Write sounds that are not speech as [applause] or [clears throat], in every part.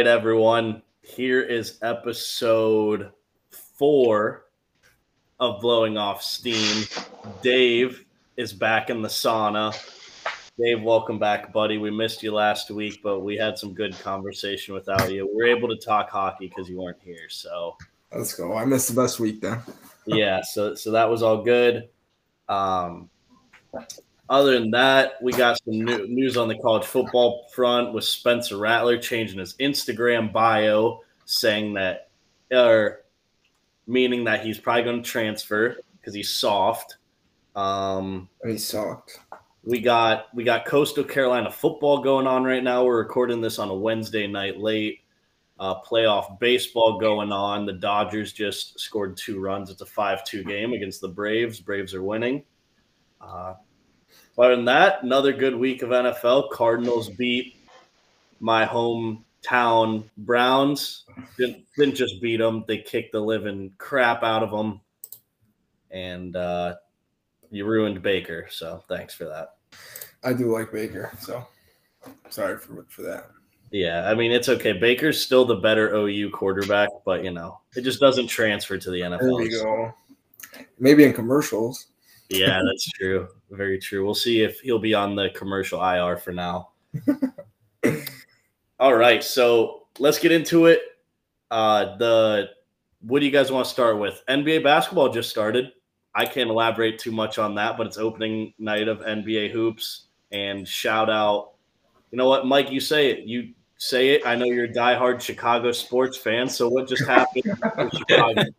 right, everyone. Here is episode four of Blowing Off Steam. Dave is back in the sauna. Dave, welcome back, buddy. We missed you last week, but we had some good conversation without you. We were able to talk hockey because you weren't here. So let's go. I missed the best week then. yeah, so so that was all good. Um, other than that, we got some new, news on the college football front with Spencer Rattler changing his Instagram bio, saying that, or meaning that he's probably going to transfer because he's soft. Um, he's soft. We got we got Coastal Carolina football going on right now. We're recording this on a Wednesday night late. Uh, playoff baseball going on. The Dodgers just scored two runs. It's a five-two game against the Braves. Braves are winning. Uh, other than that, another good week of NFL. Cardinals beat my hometown Browns. Didn't, didn't just beat them; they kicked the living crap out of them, and uh, you ruined Baker. So thanks for that. I do like Baker, so sorry for for that. Yeah, I mean it's okay. Baker's still the better OU quarterback, but you know it just doesn't transfer to the NFL. There you go. Maybe in commercials. Yeah, that's true. Very true. We'll see if he'll be on the commercial IR for now. [laughs] All right, so let's get into it. Uh, the what do you guys want to start with? NBA basketball just started. I can't elaborate too much on that, but it's opening night of NBA hoops. And shout out, you know what, Mike? You say it. You say it. I know you're a diehard Chicago sports fan. So what just happened Chicago? [laughs]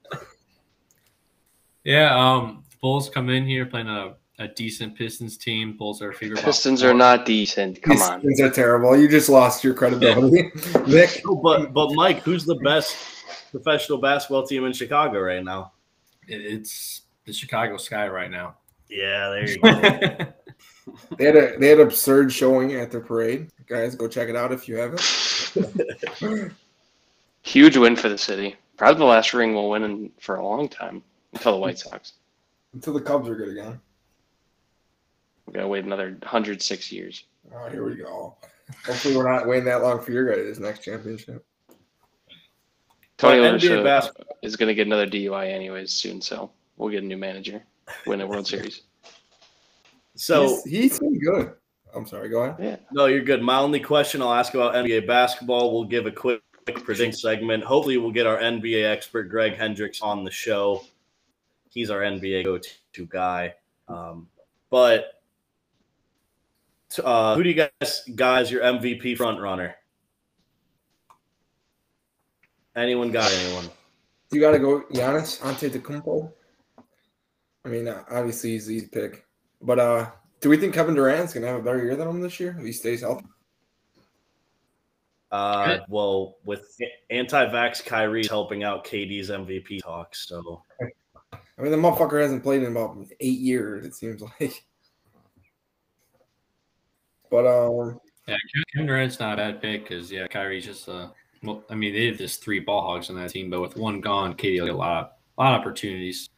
Yeah, um, Bulls come in here playing a, a decent Pistons team. Bulls are favorite. Pistons are not decent. Come on, Pistons are terrible. You just lost your credibility, Nick. [laughs] But but Mike, who's the best professional basketball team in Chicago right now? It's the Chicago Sky right now. Yeah, there you go. [laughs] they had a they had absurd showing at their parade. Guys, go check it out if you haven't. [laughs] Huge win for the city. Probably the last ring we'll win in, for a long time until the White Sox. Until the Cubs are good again. We gotta wait another 106 years. Oh, here we go. Hopefully, we're not waiting that long for your guys' next championship. Tony well, uh, is going to get another DUI anyways soon, so we'll get a new manager, win a World Series. [laughs] So he's, he's good. I'm sorry. Go ahead. Yeah. No, you're good. My only question I'll ask about NBA basketball. We'll give a quick predict segment. Hopefully, we'll get our NBA expert Greg Hendricks on the show he's our NBA go-to guy. Um, but uh, who do you guys guys your MVP front runner? Anyone got anyone? You got to go Giannis Antetokounmpo. I mean, uh, obviously he's the easy pick, but uh, do we think Kevin Durant's gonna have a better year than him this year if he stays healthy? Uh, well, with anti-vax Kyrie helping out KD's MVP talk, so [laughs] I mean, the motherfucker hasn't played in about eight years. It seems like. But um. Yeah, Kevin Durant's not a bad pick because yeah, Kyrie's just uh. Well, I mean, they have just three ball hogs on that team, but with one gone, KD will get a lot, a lot of opportunities.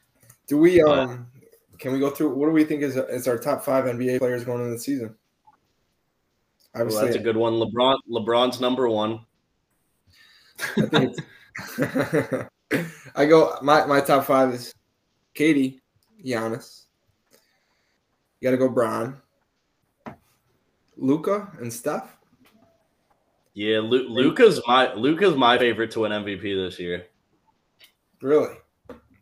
Do we um? But, can we go through? What do we think is is our top five NBA players going into the season? Obviously, well, that's a good one. LeBron, LeBron's number one. I think. [laughs] I go. My my top five is KD, Giannis. You got to go Bron, Luka, and Steph. Yeah, Lu- Luka's my Luka's my favorite to win MVP this year. Really?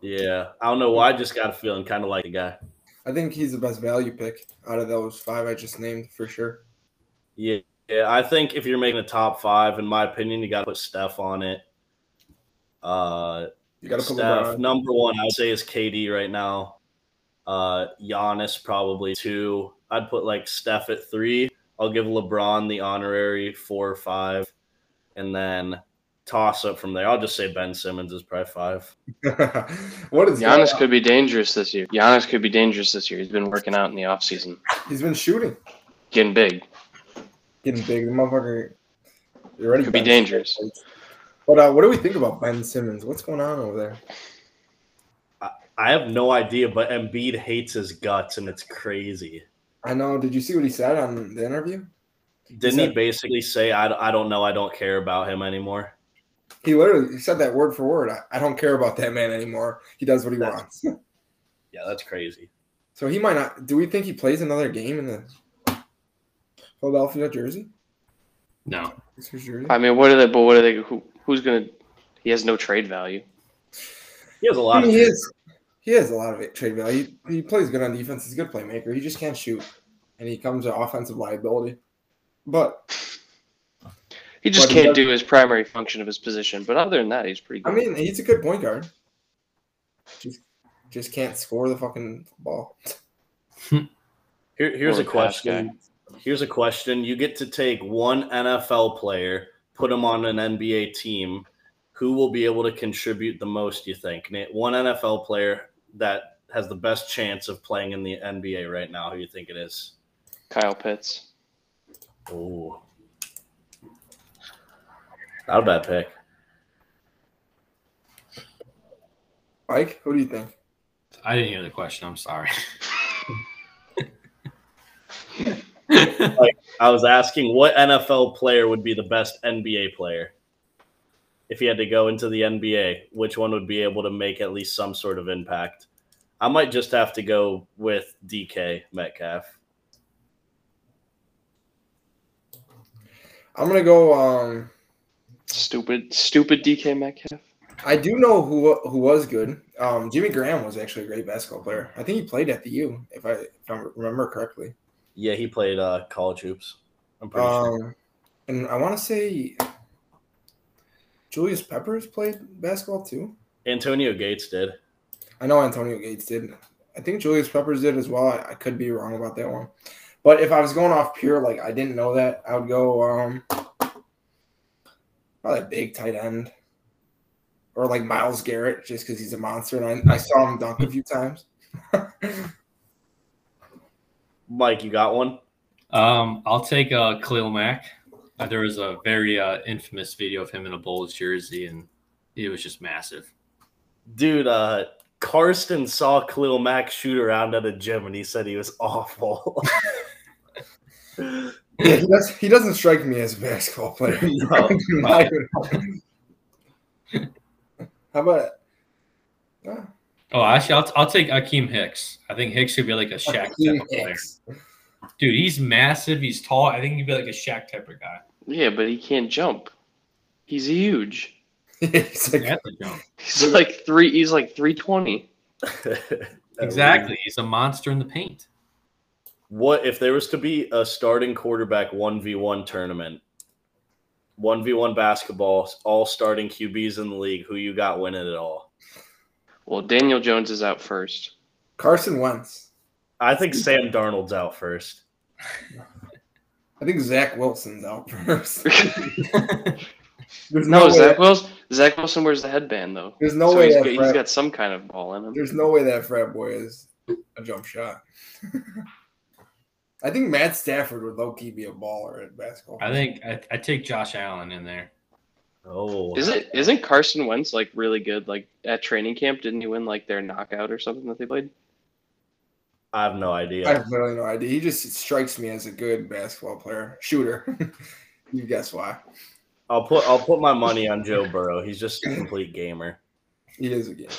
Yeah, I don't know why. I just got a feeling kind of like the guy. I think he's the best value pick out of those five I just named for sure. Yeah, yeah. I think if you're making a top five, in my opinion, you got to put Steph on it. Uh, you got to put Steph, LeBron. Number one, I would say is KD right now. Uh, Giannis probably two. I'd put like Steph at three. I'll give LeBron the honorary four or five, and then toss up from there. I'll just say Ben Simmons is probably five. [laughs] what is Giannis that? could be dangerous this year. Giannis could be dangerous this year. He's been working out in the off season. He's been shooting, getting big, getting big. The motherfucker, you're ready. Could be dangerous. Simmons. But uh, what do we think about Ben Simmons? What's going on over there? I have no idea, but Embiid hates his guts, and it's crazy. I know. Did you see what he said on the interview? Didn't he, said, he basically say, I, I don't know, I don't care about him anymore? He literally said that word for word. I, I don't care about that man anymore. He does what he that's, wants. [laughs] yeah, that's crazy. So he might not. Do we think he plays another game in the Philadelphia jersey? No. I mean, what are they? But what are they? Who, who's gonna? He has no trade value. He has a lot. I mean, he is. He has a lot of trade value. He, he plays good on defense. He's a good playmaker. He just can't shoot, and he comes to offensive liability. But he just but can't he do his primary function of his position. But other than that, he's pretty good. I mean, he's a good point guard. Just just can't score the fucking ball. [laughs] Here, here's or a question. Here's a question. You get to take one NFL player, put him on an NBA team. Who will be able to contribute the most, you think? One NFL player that has the best chance of playing in the NBA right now. Who you think it is? Kyle Pitts. Oh, not a bad pick. Mike, who do you think? I didn't hear the question. I'm sorry. [laughs] like, I was asking what NFL player would be the best NBA player? If he had to go into the NBA, which one would be able to make at least some sort of impact? I might just have to go with DK Metcalf. I'm gonna go. Um, stupid, stupid DK Metcalf. I do know who who was good. Um, Jimmy Graham was actually a great basketball player. I think he played at the U, if I if I remember correctly. Yeah, he played uh, college hoops. I'm pretty um, sure. And I want to say Julius Peppers played basketball too. Antonio Gates did. I know Antonio Gates did. I think Julius Peppers did as well. I, I could be wrong about that one. But if I was going off pure, like I didn't know that, I would go um probably a big tight end. Or like Myles Garrett, just because he's a monster. And I, I saw him dunk a few times. [laughs] Mike, you got one? Um, I'll take uh, Khalil Mack. Uh, there was a very uh, infamous video of him in a Bulls jersey, and it was just massive. Dude, uh, Karsten saw Khalil Mack shoot around at a gym, and he said he was [laughs] awful. yeah, he, does, he doesn't strike me as a basketball player. [laughs] No. [laughs] How about? Uh, Oh, actually, I'll, I'll take Akiem Hicks. I think Hicks could be like a Shaq type of player. Dude, he's massive. He's tall. I think he'd be like a Shaq type of guy. Yeah, but he can't jump. He's huge. [laughs] he's like, he's like three. He's like three twenty. [laughs] exactly. He's a monster in the paint. What if there was to be a starting quarterback one v one tournament? One v one basketball, all starting QBs in the league. Who you got winning it all? Well, Daniel Jones is out first. Carson Wentz. I think Sam Darnold's out first. I think Zach Wilson's out first. [laughs] no, no Zach Wilson. Zach Wilson wears the headband though. There's no so way he's, that got, he's got some kind of ball in him. There's no way that frat boy is a jump shot. [laughs] I think Matt Stafford would low key be a baller at basketball. I think I, I take Josh Allen in there. Oh, is it? Isn't Carson Wentz like really good? Like at training camp, didn't he win like their knockout or something that they played? I have no idea. I have literally no idea. He just strikes me as a good basketball player, shooter. [laughs] you guess why? I'll put I'll put my money on Joe Burrow. He's just a [laughs] complete gamer. He is a gamer.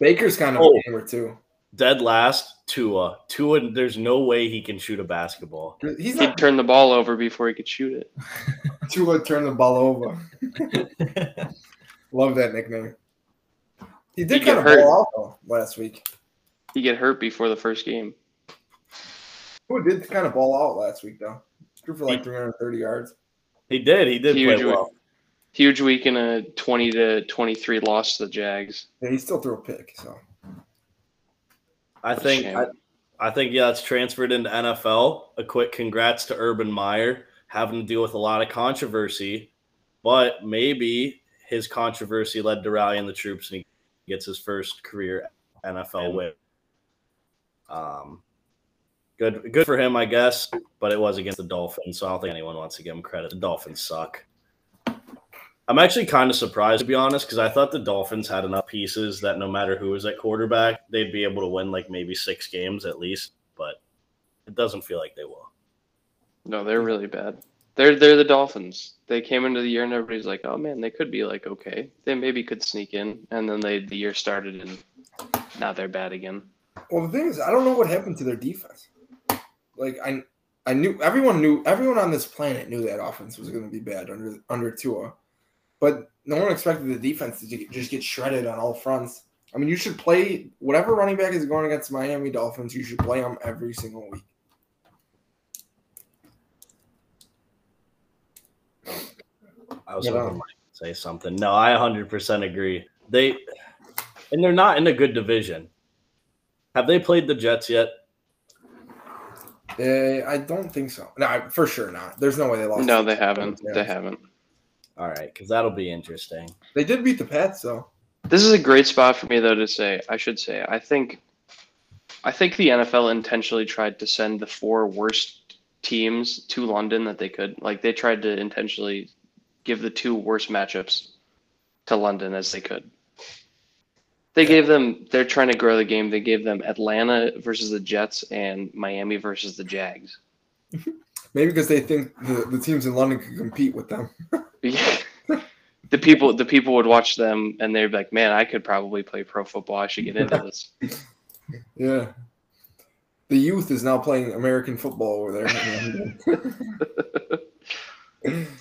Baker's kind of oh, a gamer too. Dead last, Tua. Tua, there's no way he can shoot a basketball. He's He'd turn the ball over before he could shoot it. [laughs] Tua turned the ball over. [laughs] Love that nickname. He did he kind of hurt. ball out though last week. He get hurt before the first game. Who did kind of ball out last week though? Threw for like 330 yards. He did. He did huge play well. Week, huge week in a 20 to 23 loss to the Jags. Yeah, he still threw a pick. So I think I, I think yeah, it's transferred into NFL. A quick congrats to Urban Meyer having to deal with a lot of controversy, but maybe his controversy led to rallying the troops and he gets his first career NFL win. Um, good, good for him, I guess. But it was against the Dolphins, so I don't think anyone wants to give him credit. The Dolphins suck. I'm actually kind of surprised to be honest because I thought the Dolphins had enough pieces that no matter who was at quarterback, they'd be able to win like maybe six games at least. But it doesn't feel like they will. No, they're really bad. They're they're the Dolphins. They came into the year and everybody's like, oh man, they could be like okay, they maybe could sneak in, and then they the year started and now they're bad again. Well, the thing is, I don't know what happened to their defense. Like I, I knew everyone knew everyone on this planet knew that offense was going to be bad under under Tua, but no one expected the defense to just get shredded on all fronts. I mean, you should play whatever running back is going against Miami Dolphins. You should play them every single week. I was hoping Mike say something. No, I 100% agree. They and they're not in a good division. Have they played the Jets yet? They, I don't think so. No, for sure not. There's no way they lost. No, they haven't. They haven't. All right, because that'll be interesting. They did beat the Pats, though. This is a great spot for me, though, to say. I should say. I think, I think the NFL intentionally tried to send the four worst teams to London that they could. Like they tried to intentionally give the two worst matchups to London as they could. They gave them. They're trying to grow the game. They gave them Atlanta versus the Jets and Miami versus the Jags. [laughs] Maybe because they think the, the teams in London can compete with them. [laughs] yeah. The people the people would watch them and they'd be like, Man, I could probably play pro football. I should get into this. [laughs] yeah. The youth is now playing American football over there.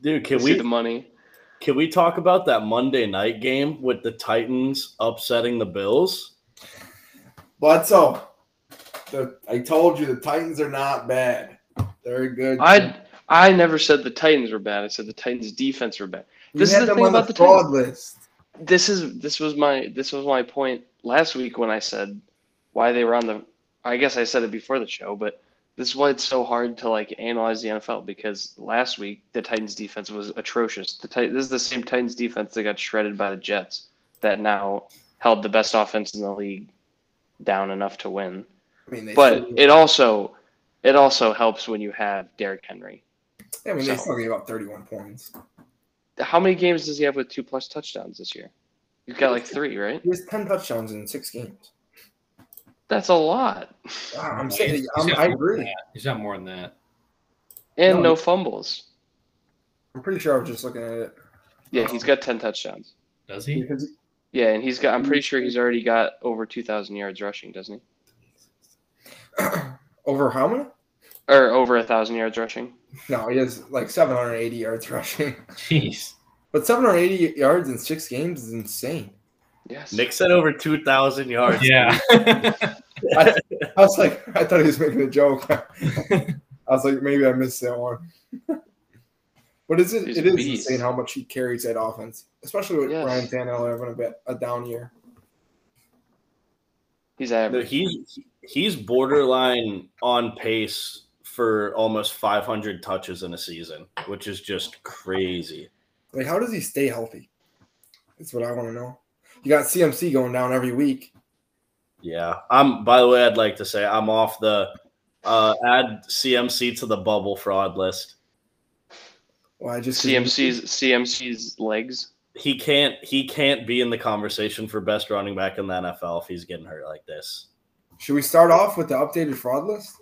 Dude, can we the money? Can we talk about that Monday night game with the Titans upsetting the Bills? But so, the, I told you the Titans are not bad. They're good. I I never said the Titans were bad. I said the Titans defense were bad. This is the thing about the, the fraud Titans. list. This is this was my this was my point last week when I said why they were on the. I guess I said it before the show, but this is why it's so hard to like analyze the NFL because last week the Titans defense was atrocious. The Tit- this is the same Titans defense that got shredded by the Jets that now held the best offense in the league down enough to win. I mean, but it also it also helps when you have Derrick Henry. Yeah, I mean so, they still gave up 31 points. How many games does he have with two plus touchdowns this year? He's got like three, right? He has 10 touchdowns in six games. That's a lot. I'm saying, I'm, I agree. He's got more than that. And no, no fumbles. I'm pretty sure I was just looking at it. Yeah, he's got 10 touchdowns. Does he? Yeah, and he's got. I'm pretty sure he's already got over 2,000 yards rushing, doesn't he? [clears throat] over how many? Or over a thousand yards rushing. No, he has like 780 yards [laughs] rushing. Jeez. But 780 yards in six games is insane. Yes. Nick said over 2,000 yards. Yeah. [laughs] I, I, was like, I thought he was making a joke. I was like, maybe I missed that one. but is it, it is insane how much he carries that offense, especially with yes. Ryan Tannehill having a, bit, a down year. He's average. He's, he's borderline on pace for almost 500 touches in a season, which is just crazy. Like, how does he stay healthy? That's what I want to know you got CMC going down every week. Yeah. I'm by the way, I'd like to say I'm off the uh add CMC to the bubble fraud list. Well, I just CMC's CMC's legs. He can't he can't be in the conversation for best running back in the NFL if he's getting hurt like this. Should we start off with the updated fraud list?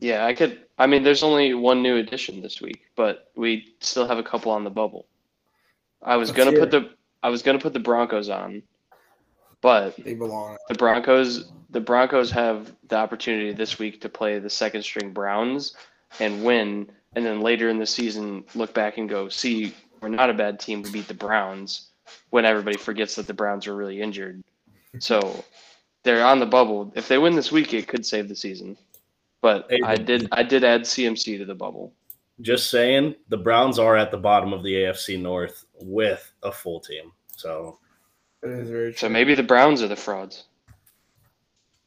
Yeah, I could I mean there's only one new addition this week, but we still have a couple on the bubble. I was Let's gonna put the I was gonna put the Broncos on, but they belong. The Broncos, the Broncos have the opportunity this week to play the second string Browns and win, and then later in the season look back and go, see, we're not a bad team. We beat the Browns when everybody forgets that the Browns are really injured. So they're on the bubble. If they win this week, it could save the season. But I did I did add CMC to the bubble. Just saying, the Browns are at the bottom of the AFC North with a full team. So, so maybe the Browns are the frauds.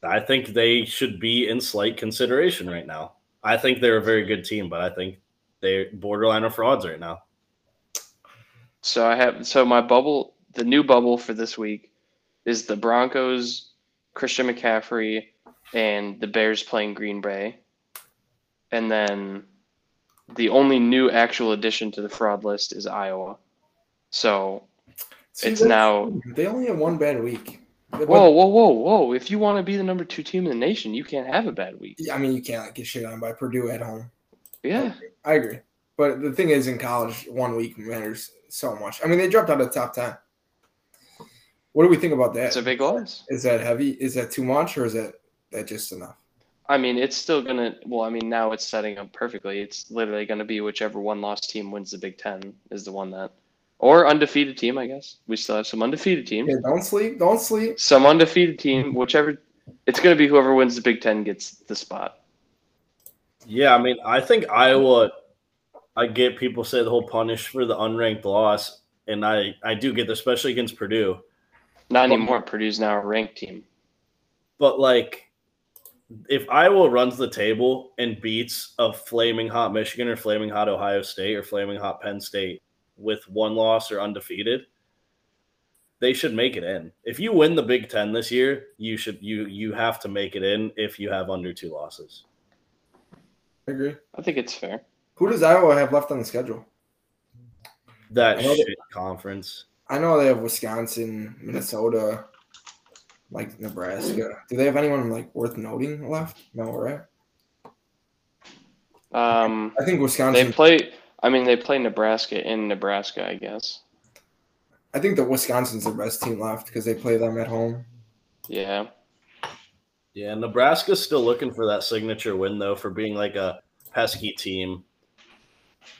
I think they should be in slight consideration right now. I think they're a very good team, but I think they're borderline of frauds right now. So I have so my bubble, the new bubble for this week is the Broncos, Christian McCaffrey, and the Bears playing Green Bay. And then the only new actual addition to the fraud list is Iowa. So See, it's now they only have one bad week. Whoa, whoa, whoa, whoa! If you want to be the number two team in the nation, you can't have a bad week. I mean, you can't get shit on by Purdue at home. Yeah, I agree. But the thing is, in college, one week matters so much. I mean, they dropped out of the top 10. What do we think about that? it's a big loss. Is that heavy? Is that too much, or is that that just enough? I mean, it's still gonna. Well, I mean, now it's setting up perfectly. It's literally gonna be whichever one lost team wins the Big Ten is the one that, or undefeated team. I guess we still have some undefeated teams. Yeah, don't sleep. Don't sleep. Some undefeated team, whichever. It's gonna be whoever wins the Big Ten gets the spot. Yeah, I mean, I think Iowa. I get people say the whole punish for the unranked loss, and I I do get, that, especially against Purdue. Not anymore. Purdue's now a ranked team. But like, if Iowa runs the table and beats a flaming hot Michigan or flaming hot Ohio State or flaming hot Penn State with one loss or undefeated, they should make it in. If you win the Big Ten this year, you should you you have to make it in if you have under two losses. I agree. I think it's fair. Who does Iowa have left on the schedule? That I know that- conference. I know they have Wisconsin, Minnesota, like Nebraska. Do they have anyone like worth noting left? No, right? Um, I think Wisconsin. they Wisconsin. play. I mean, they play Nebraska in Nebraska, I guess. I think that Wisconsin's the best team left because they play them at home. Yeah. Yeah, Nebraska's still looking for that signature win though for being like a pesky team.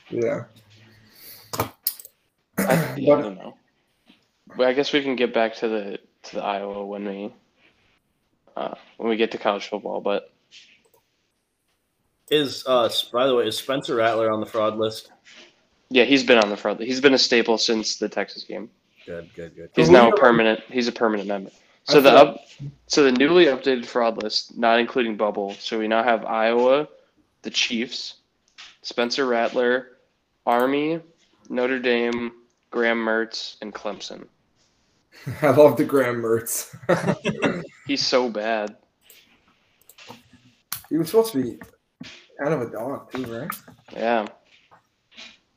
Yeah. I, yeah, I don't know. But I guess we can get back to the to the Iowa when we uh, when we get to college football. But Is uh by the way, is Spencer Rattler on the fraud list? yeah, he's been on the fraud. He's been a staple since the Texas game. Good, good, good. He's now a permanent. He's a permanent member. So the up, so the newly updated fraud list, not including bubble. So we now have Iowa, the Chiefs, Spencer Rattler, Army, Notre Dame, Graham Mertz, and Clemson. [laughs] I love the Graham Mertz. [laughs] He's so bad. he was supposed to be kind of a dog too, right? Yeah.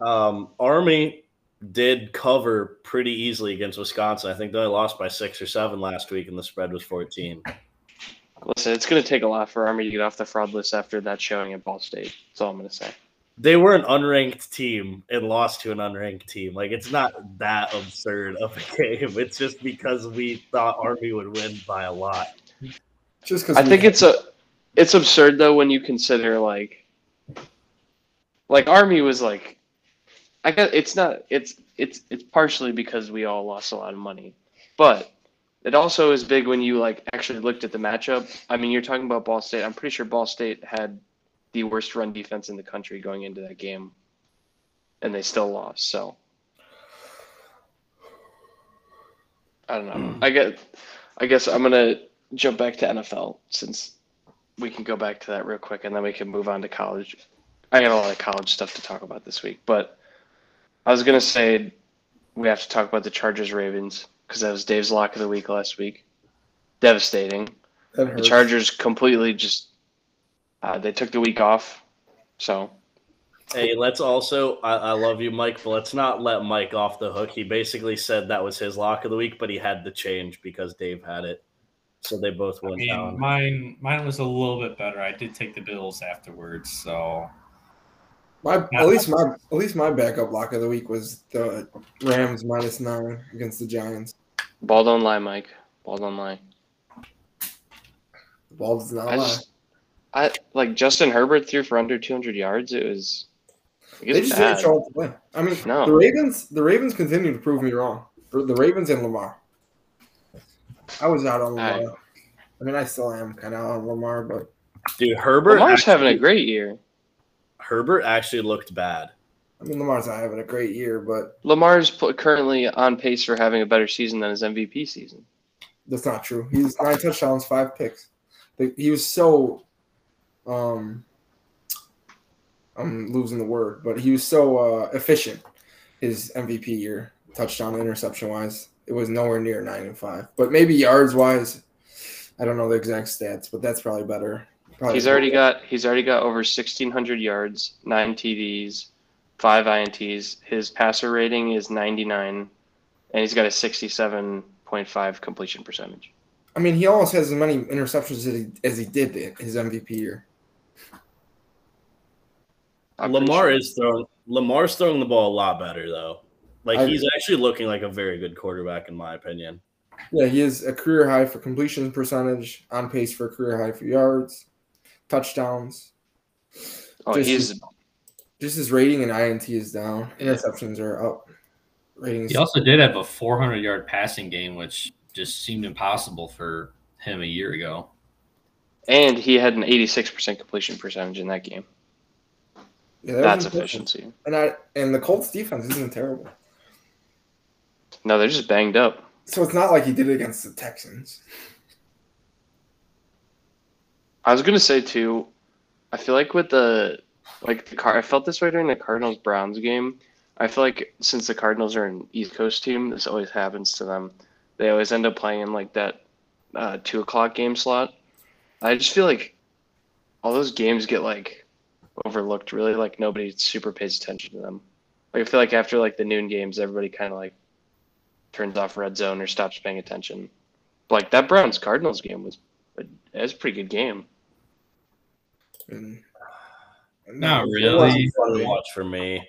Um, Army did cover pretty easily against Wisconsin. I think they only lost by six or seven last week, and the spread was 14. Listen, it's going to take a lot for Army to get off the fraud list after that showing at Ball State. That's all I'm going to say. They were an unranked team and lost to an unranked team. Like it's not that absurd of a [laughs] game. It's just because we thought Army would win by a lot. Just because I think it's a, it's absurd though when you consider like, like Army was like, I guess it's not. It's it's it's partially because we all lost a lot of money, but it also is big when you like actually looked at the matchup. I mean, you're talking about Ball State. I'm pretty sure Ball State had the worst run defense in the country going into that game, and they still lost. So I don't know. Hmm. I get. I guess I'm gonna jump back to NFL since we can go back to that real quick, and then we can move on to college. I got a lot of college stuff to talk about this week, but I was gonna say we have to talk about the Chargers Ravens because that was Dave's lock of the week last week. Devastating. The. Chargers completely just uh, they took the week off, so Hey, let's also, I, I love you, Mike, but let's not let Mike off the hook. He basically said that was his lock of the week, but he had to change because Dave had it. So they both I went mean, down. mine mine was a little bit better. I did take the Bills afterwards, so My at least my at least my backup lock of the week was the Rams minus nine against the Giants. ball don't lie, Mike. Ball don't lie. The ball does not I lie. just, I like Justin Herbert threw for under 200 yards. It was, it They just bad. didn't show up to play. I mean, No. the Ravens the Ravens continue to prove me wrong. The the Ravens and Lamar. I was out on Lamar. Alright. I mean, I still am kind of on Lamar, but Dude, Herbert Lamar's actually, having a great year. Herbert actually looked bad. I mean, Lamar's not having a great year, but Lamar's pl- currently on pace for having a better season than his MVP season. that's not true. He's nine touchdowns, five picks. He was so, um, I'm losing the word, but he was so uh, efficient. His MVP year, touchdown interception wise, it was nowhere near nine and five. But maybe yards wise, I don't know the exact stats, but that's probably better. Probably He's already got he's already got over 1600 yards, nine TDs, five ints. His passer rating is 99, and he's got a 67.5 completion percentage. I mean, he almost has as many interceptions as he, as he did his MVP year. I'm Lamar sure. is throwing Lamar's throwing the ball a lot better though. Like I, he's actually looking like a very good quarterback in my opinion. Yeah, he is a career high for completion percentage, on pace for a career high for yards, touchdowns. Oh, just he's his, just his rating and INT is down. Interceptions are up. Ratings. He also did have a 400 yard passing game, which just seemed impossible for him a year ago. And he had an 86% completion percentage in that game. Yeah, that's efficiency. And I and the Colts defense isn't terrible. No, they're just banged up. So it's not like he did it against the Texans. I was gonna say too, I feel like with the like the car I felt this way during the Cardinals Browns game. I feel like since the Cardinals are an East Coast team, this always happens to them. They always end up playing in like that uh, two o'clock game slot. I just feel like all those games get like overlooked. Really, like nobody super pays attention to them. Like, I feel like after like the noon games, everybody kind of like turns off red zone or stops paying attention. Like that Browns Cardinals game was a, it was a pretty good game. Mm. Not really. Fun to watch for me.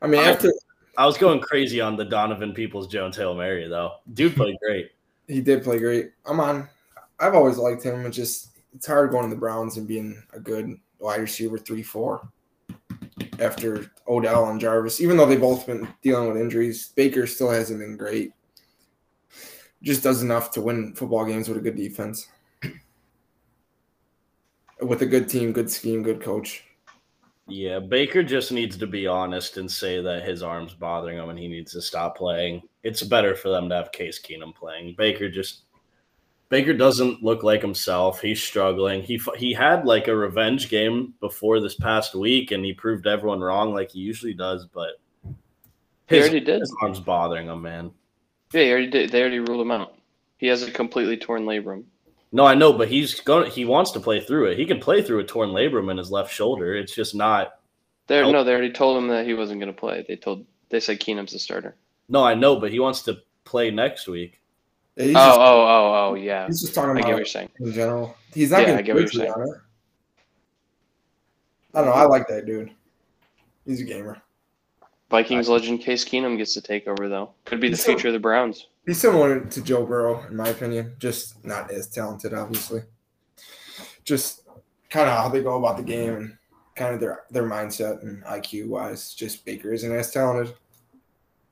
I mean, after I was going crazy on the Donovan Peoples Jones Hail Mary though. Dude played great. he did play great. I'm on. I've always liked him. It's just it's hard going to the Browns and being a good wide receiver three four after Odell and Jarvis. Even though they've both been dealing with injuries, Baker still hasn't been great. Just does enough to win football games with a good defense. With a good team, good scheme, good coach. Yeah, Baker just needs to be honest and say that his arm's bothering him and he needs to stop playing. It's better for them to have Case Keenum playing. Baker just Baker doesn't look like himself. He's struggling. He he had like a revenge game before this past week, and he proved everyone wrong like he usually does. But his, he already did. His arm's bothering him, man. Yeah, he already did. They already ruled him out. He has a completely torn labrum. No, I know, but he's going. He wants to play through it. He can play through a torn labrum in his left shoulder. It's just not. There, no, they already told him that he wasn't going to play. They told. They said Keenum's the starter. No, I know, but he wants to play next week. Yeah, oh, just, oh, oh, oh, yeah. He's just talking about I get what you're saying. in general. He's not yeah, I get what you're saying. I don't know. I like that dude. He's a gamer. Vikings legend Case Keenum gets to take over though. Could be the future of the Browns. He's similar to Joe Burrow, in my opinion. Just not as talented, obviously. Just kind of how they go about the game and kind of their their mindset and IQ wise. Just Baker isn't as talented.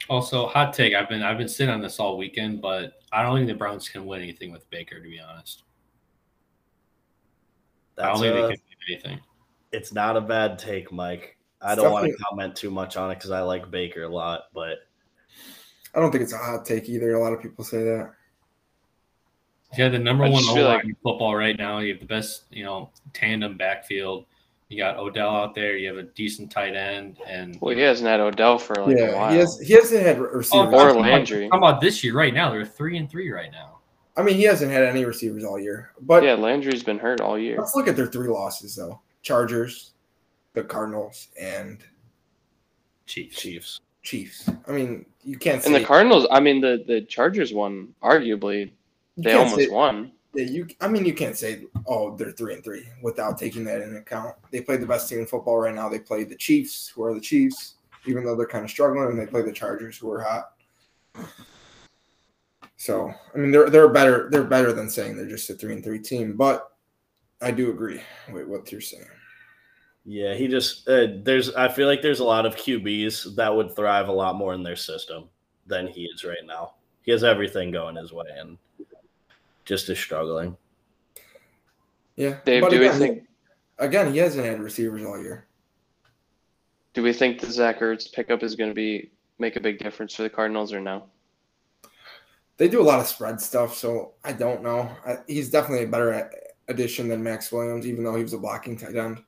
Also, hot take. I've been I've been sitting on this all weekend, but I don't think the Browns can win anything with Baker. To be honest, That's I don't think a, they can win anything. It's not a bad take, Mike. I don't want to comment too much on it because I like Baker a lot, but I don't think it's a hot take either. A lot of people say that. Yeah, the number one O like... in football right now. You have the best, you know, tandem backfield. You got Odell out there. You have a decent tight end, and well, he hasn't had Odell for like yeah, a while. He has. He hasn't had receivers. Oh, or Landry. How about this year? Right now, they're three and three right now. I mean, he hasn't had any receivers all year. But yeah, Landry's been hurt all year. Let's look at their three losses though: Chargers, the Cardinals, and Chiefs. Chiefs. Chiefs. I mean, you can't. And the Cardinals. I mean, the the Chargers won. Arguably, they almost say, won. Yeah, you. I mean, you can't say, "Oh, they're three and three without taking that into account. They played the best team in football right now. They played the Chiefs, who are the Chiefs, even though they're kind of struggling, and they play the Chargers, who are hot. So, I mean, they're they're better. They're better than saying they're just a three and three team. But I do agree with what you're saying. Yeah, he just uh, there's. I feel like there's a lot of QBs that would thrive a lot more in their system than he is right now. He has everything going his way, and just is struggling. Yeah, Dave, but do again, we think again he hasn't had receivers all year? Do we think the Zach Ertz pickup is going to be make a big difference for the Cardinals or no? They do a lot of spread stuff, so I don't know. I, he's definitely a better addition than Maxx Williams, even though he was a blocking tight end.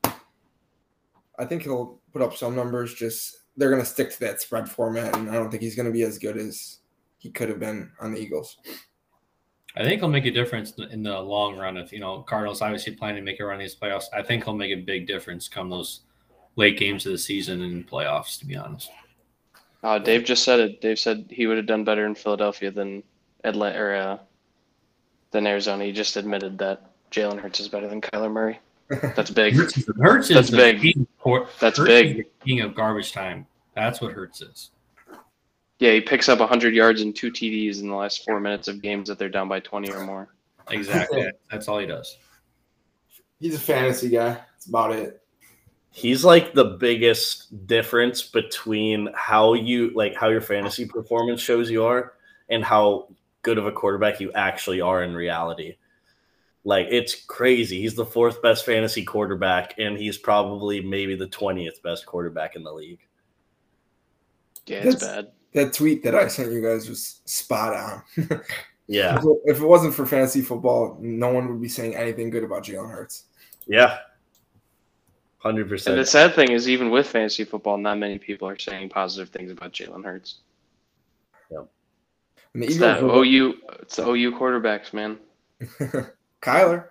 I think he'll put up some numbers. Just they're going to stick to that spread format, and I don't think he's going to be as good as he could have been on the Eagles. I think he'll make a difference in the long run. If you know Cardinals obviously planning to make a run these playoffs, I think he'll make a big difference come those late games of the season and playoffs. To be honest, uh, Dave just said it. Dave said he would have done better in Philadelphia than Atlanta or uh, than Arizona. He just admitted that Jalen Hurts is better than Kyler Murray. That's big. [laughs] Hurts is, Hurts That's big. king That's Hurts big. is the king of garbage time. That's what Hurts is. Yeah, he picks up 100 yards and two TDs in the last four minutes of games that they're down by 20 or more. Exactly. That's all he does. He's a fantasy guy. That's about it. He's like the biggest difference between how you like how your fantasy performance shows you are and how good of a quarterback you actually are in reality. Like it's crazy. He's the fourth best fantasy quarterback, and he's probably maybe the twentieth best quarterback in the league. Yeah, it's That's- bad. That tweet that I sent you guys was spot on. [laughs] Yeah, If it- wasn't for fantasy football, no one would be saying anything good about Jalen Hurts. yeah, Hundred percent. And the sad thing is, even with fantasy football, not many people are saying positive things about Jalen Hurts. And the It's that Eagles, OU, it's the OU quarterbacks, man. [laughs] Kyler,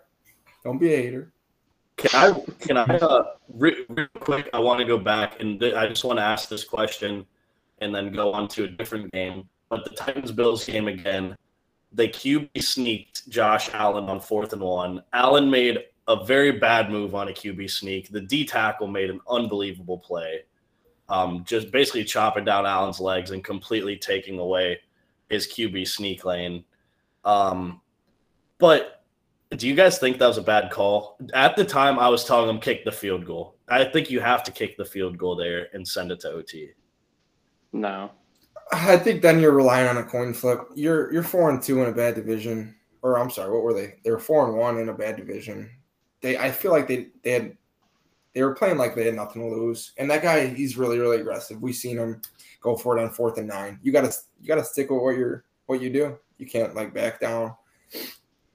don't be a hater. Can I? Can I? Uh, re- real quick, I want to go back and th- I just want to ask this question, and then go on to a different game. But the Titans Bills game again, they QB sneaked Josh Allen on fourth and one. Allen made a very bad move on a QB sneak. The D tackle made an unbelievable play, um, just basically chopping down Allen's legs and completely taking away his QB sneak lane. Um, but do you guys think that was a bad call? At the time, I was telling him kick the field goal. I think you have to kick the field goal there and send it to OT. No. I think then you're relying on a coin flip. You're you're four and two in a bad division, or I'm sorry, what were they? They were four and one in a bad division. They, I feel like they they had they were playing like they had nothing to lose. And that guy, he's really really aggressive. We've seen him go for it on fourth and nine. You gotta you gotta stick with what you're what you do. You can't like back down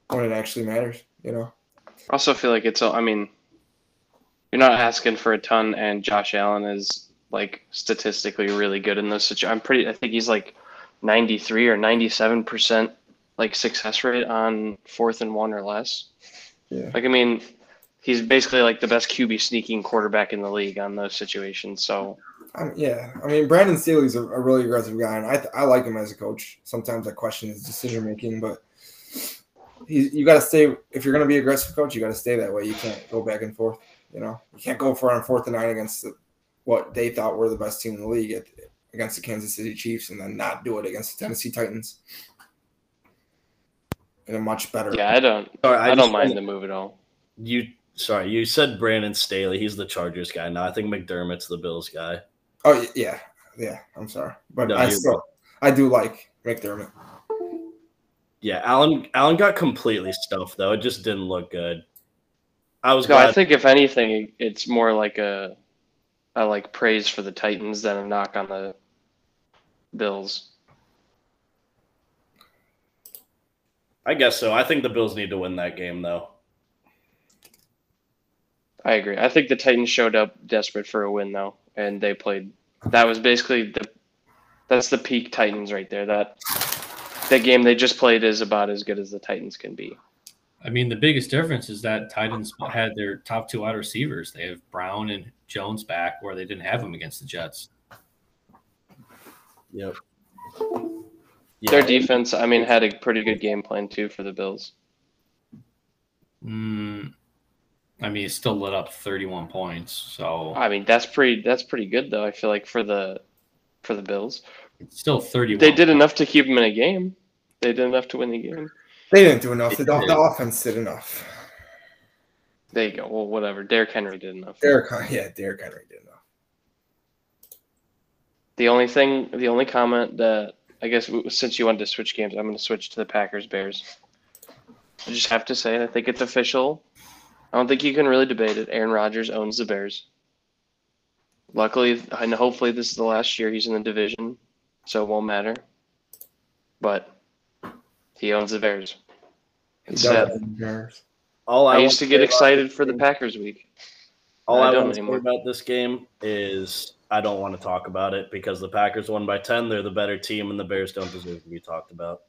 when it actually matters. You know. I also feel like it's, I mean, you're not asking for a ton, and Josh Allen is like statistically really good in those situations. I'm pretty, I think he's like 93 or 97 percent like success rate on fourth and one or less. Yeah. Like, I mean, he's basically like the best QB sneaking quarterback in the league on those situations. So Um, yeah, I mean Brandon Staley's a, a really aggressive guy, and I I like him as a coach. Sometimes I question his decision making, but he, you got to stay if you're going to be aggressive coach. You got to stay that way. You can't go back and forth. You know, you can't go for on fourth and nine against the, what they thought were the best team in the league at, against the Kansas City Chiefs, and then not do it against the Tennessee Titans in a much better. yeah, I don't, Sorry, I, just don't mind the move at all. You sorry, you said Brandon Staley. He's the Chargers guy now. I think McDermott's the Bills guy. Oh yeah, yeah. I'm sorry, but No, I still I do like McDermott. Yeah, Allen Allen got completely stuffed though. It just didn't look good. I was No, glad. I think if anything, it's more like a, a like praise for the Titans than a knock on the Bills. I guess so. I think the Bills need to win that game though. I agree. I think the Titans showed up desperate for a win though, and they played. That was basically the. That's the peak Titans right there. That that game they just played is about as good as the Titans can be. I mean, the biggest difference is that Titans had their top two wide receivers. They have Brown and Jones back, where they didn't have him against the Jets. Yep. Their defense, I mean, had a pretty good game plan too for the Bills. Mm, I mean, it still lit up 31 points. So I mean, that's pretty. That's pretty good though. I feel like for the for the Bills, it's still 31. they did enough to keep them in a game. They did enough to win the game. They didn't do enough. The, the offense did enough. There you go. Well, whatever. Derrick Henry did enough. Derrick, yeah, Derrick Henry did enough. The only thing, the only comment that I guess since you wanted to switch games, I'm going to switch to the Packers Bears. I just have to say, I think it's official. I don't think you can really debate it. Aaron Rodgers owns the Bears. Luckily, and hopefully, this is the last year he's in the division, so it won't matter. But he owns the Bears. He does have the Bears. All I want used to get excited for the Packers week. All I I, don't want to say about this game is I don't want to talk about it because the Packers won by ten. They're the better team, and the Bears don't deserve to be talked about.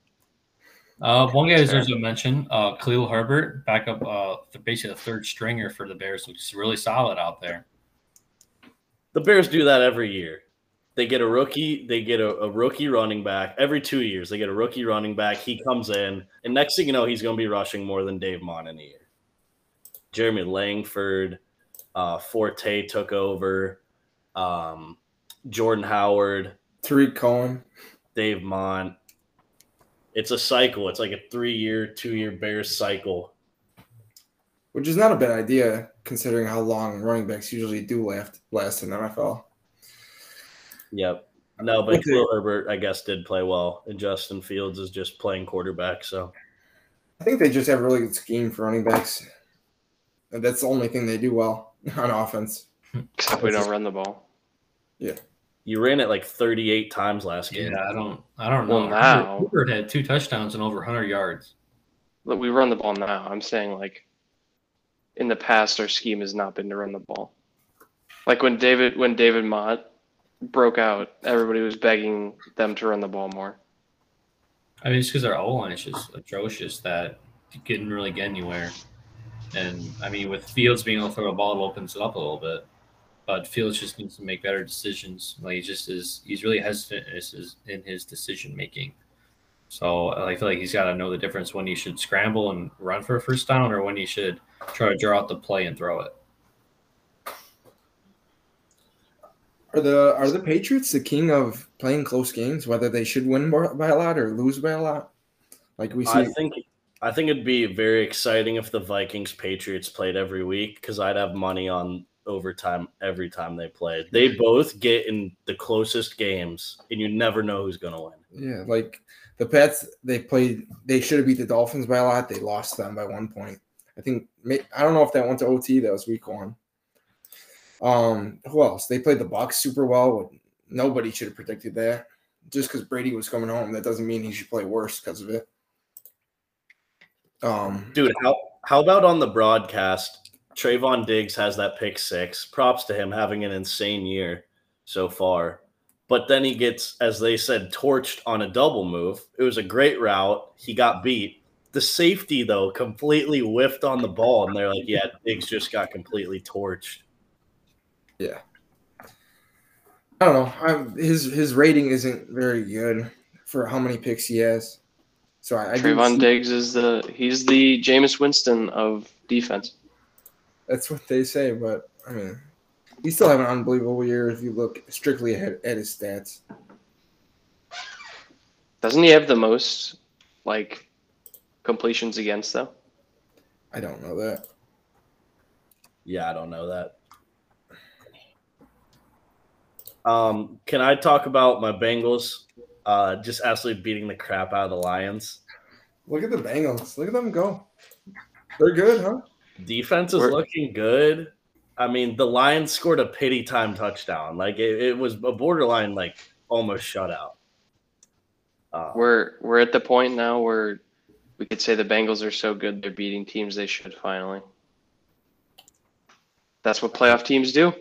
Uh, one guy deserves a mention. Uh, Khalil Herbert, backup, uh, basically the third stringer for the Bears, looks really solid out there. The Bears do that every year. They get a rookie. They get a, a rookie running back every two years. They get a rookie running back. He comes in, and next thing you know, he's going to be rushing more than Dave Mont in a year. Jeremy Langford, uh, Forte took over. Um, Jordan Howard, Tarik Cohen. Dave Mont. It's a cycle. It's like a three-year, two-year Bears cycle. which is not a bad idea considering how long running backs usually do last last in the NFL. Yep. No, but. Khalil Herbert, I guess, did play well, and Justin Fields is just playing quarterback. So I think they just have a really good scheme for running backs. And that's the only thing they do well [laughs] on offense. Except we don't run the ball. Yeah. You ran it like 38 times last game. Yeah, I don't, I don't know. Well, now- Herbert had two touchdowns and over 100 yards. Look, we run the ball now. I'm saying like in the past our scheme has not been to run the ball. Like when David when David Mott broke out, everybody was begging them to run the ball more. I mean, it's because our O line is just atrocious that you couldn't really get anywhere. And I mean, with Fields being able to throw a ball, it opens it up a little bit. But Fields just needs to make better decisions. Like he just is, he's really hesitant in his, decision making. So I feel like he's got to know the difference when he should scramble and run for a first down, or when he should try to draw out the play and throw it. Are the are the Patriots the king of playing close games, whether they should win by by a lot or lose by a lot? Like we see, I think I think it'd be very exciting if the Vikings Patriots played every week because I'd have money on overtime every time they played. They both get in the closest games, and you never know who's going to win. yeah, like the Pats, they played. They should have beat the Dolphins by a lot. They lost them by one point. I think. I don't know if that went to OT. That was week one. Um, who else? They played the Bucks super well. Nobody should have predicted that. Just because Brady was coming home, that doesn't mean he should play worse because of it. Um, Dude, how how about on the broadcast? Trevon Diggs has that pick six. Props to him having an insane year so far. But then he gets, as they said, torched on a double move. It was a great route. He got beat. The safety, though, completely whiffed on the ball. And they're like, yeah, Diggs just got completely torched. Yeah. I don't know. I'm, his his rating isn't very good for how many picks he has. So I, I do Trevon see- Diggs is the he's the Jameis Winston of defense. That's what they say, but I mean, he still have an unbelievable year if you look strictly at, at his stats. Doesn't he have the most like completions against though? I don't know that. Yeah, I don't know that. Um, can I talk about my Bengals? Uh, just absolutely beating the crap out of the Lions. Look at the Bengals. Look at them go. They're good, huh? Defense is We're- looking good. I mean, the Lions scored a pity time touchdown. Like it, it was a borderline, like almost shutout. Uh, We're we're at the point now where we could say the Bengals are so good they're beating teams they should finally. That's what playoff teams do.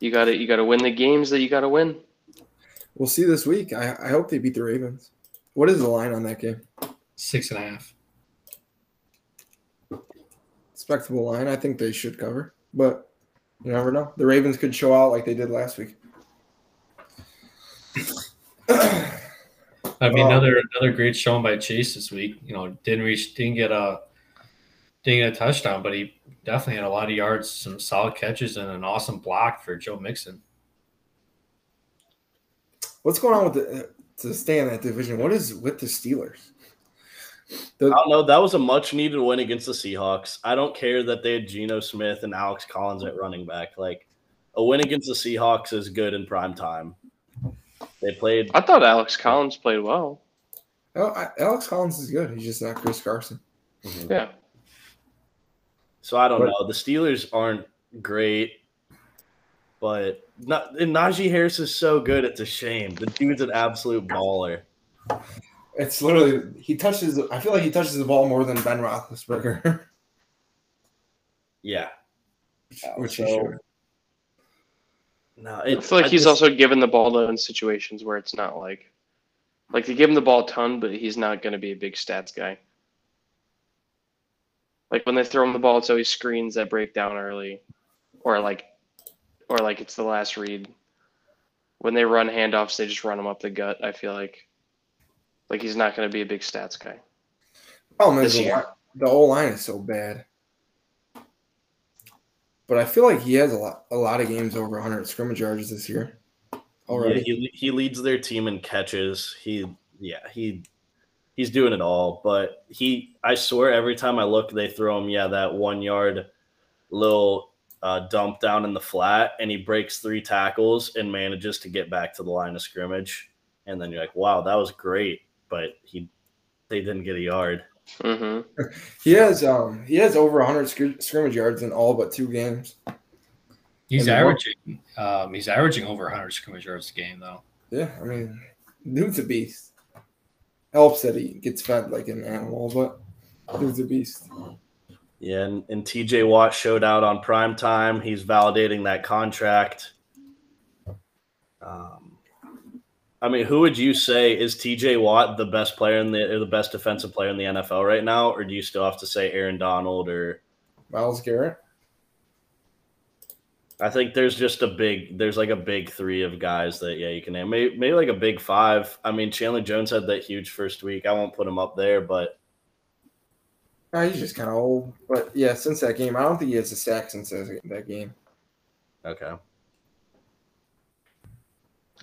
You got to you got to win the games that you got to win. We'll see this week. I, I hope they beat the Ravens. What is the line on that game? Six and a half. Respectable line. I think they should cover, but you never know. The Ravens could show out like they did last week. I mean, Oh. another another great showing by Chase this week. You know, didn't reach, didn't get a, didn't get a touchdown, but he definitely had a lot of yards, some solid catches, and an awesome block for Joe Mixon. What's going on with the uh, to stay in that division? What is with the Steelers? I don't know. That was a much needed win against the Seahawks. I don't care that they had Geno Smith and Alex Collins at running back. Like a win against the Seahawks is good in prime time. They played I thought Alex Collins played well. Oh, I, Alex Collins is good. He's just not Chris Carson. Mm-hmm. Yeah. So I don't But- know. The Steelers aren't great, but not, Najee Harris is so good. It's a shame. The dude's an absolute baller. It's literally he touches. I feel like he touches the ball more than Ben Roethlisberger, [laughs] Yeah. Oh, which he So, should. No, I feel like I he's just- also given the ball to in situations where it's not like like they give him the ball a ton, but he's not going to be a big stats guy. Like when they throw him the ball, it's always screens that break down early, or like, or like it's the last read. when they run handoffs, they just run him up the gut. I feel like like he's not going to be a big stats guy. Problem is the, year. the whole line is so bad. But I feel like he has a lot a lot of games over 100 scrimmage yards this year already. Yeah, he he leads their team in catches. He yeah, he he's doing it all. But he I swear every time I look, they throw him, yeah, that one yard little uh, dump down in the flat, and he breaks three tackles and manages to get back to the line of scrimmage. And then you're like, wow, that was great. But he they didn't get a yard. hmm [laughs] He has um he has over 100 scr- scrimmage yards in all but two games. He's And averaging. Um, he's averaging over 100 scrimmage yards a game though. Yeah, I mean, dude's a beast. Helps that he gets fed like an animal, but dude's a beast. Yeah, and, and TJ Watt showed out on prime time. He's validating that contract. Um, I mean, who would you say is TJ Watt the best player in the or the best defensive player in the NFL right now, or do you still have to say Aaron Donald? Or Myles Garrett. I think there's just a big there's like a big three of guys that yeah you can name maybe, maybe like a big five. I mean, Chandler Jones had that huge first week. I won't put him up there, but Uh, he's just kind of old, but yeah, since that game, I don't think he has a sack since that that game. okay.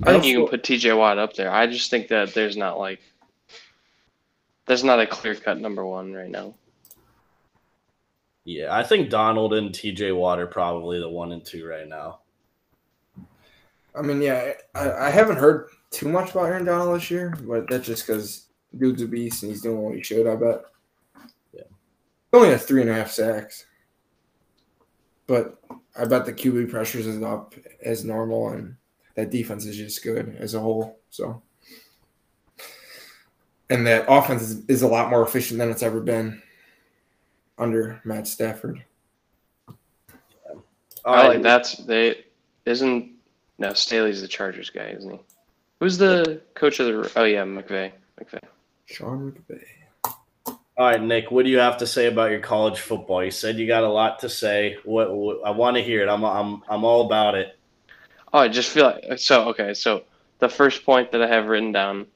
I think you can put TJ Watt up there. I just think that there's not like there's not a clear cut number one right now. Yeah, I think Donald and TJ Watt are probably the one and two right now. I mean, yeah, I, I haven't heard too much about Aaron Donald this year, but that's just because dude's a beast and he's doing what he should. I bet. Yeah. He only has three and a half sacks, but I bet the QB pressures is up as normal, and that defense is just good as a whole. So, and that offense is, is a lot more efficient than it's ever been under Matt Stafford. All I like that's they isn't no Staley's the Chargers guy, isn't he? Who's the coach of the? Oh yeah, McVay. McVay. Sean McVay. All right, Nick, what do you have to say about your college football? You said you got a lot to say. What, what I want to hear it. I'm I'm I'm all about it. Oh, I just feel like so okay. So the first point that I have written down,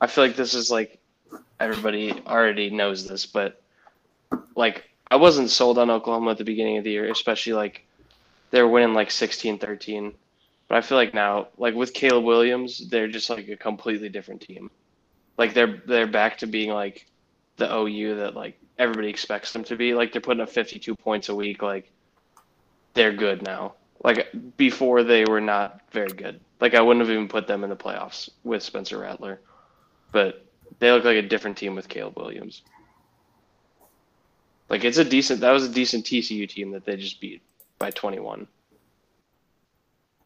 I feel like this is like everybody already knows this, but like I wasn't sold on Oklahoma at the beginning of the year, especially like they were winning like 16-13. But I feel like now, like with Caleb Williams, they're just like a completely different team. Like they're they're back to being like the OU that like everybody expects them to be. Like they're putting up 52 points a week. Like they're good now. Like before they were not very good. Like I wouldn't have even put them in the playoffs with Spencer Rattler. But they look like a different team with Caleb Williams. Like it's a decent that was a decent TCU team that they just beat by 21.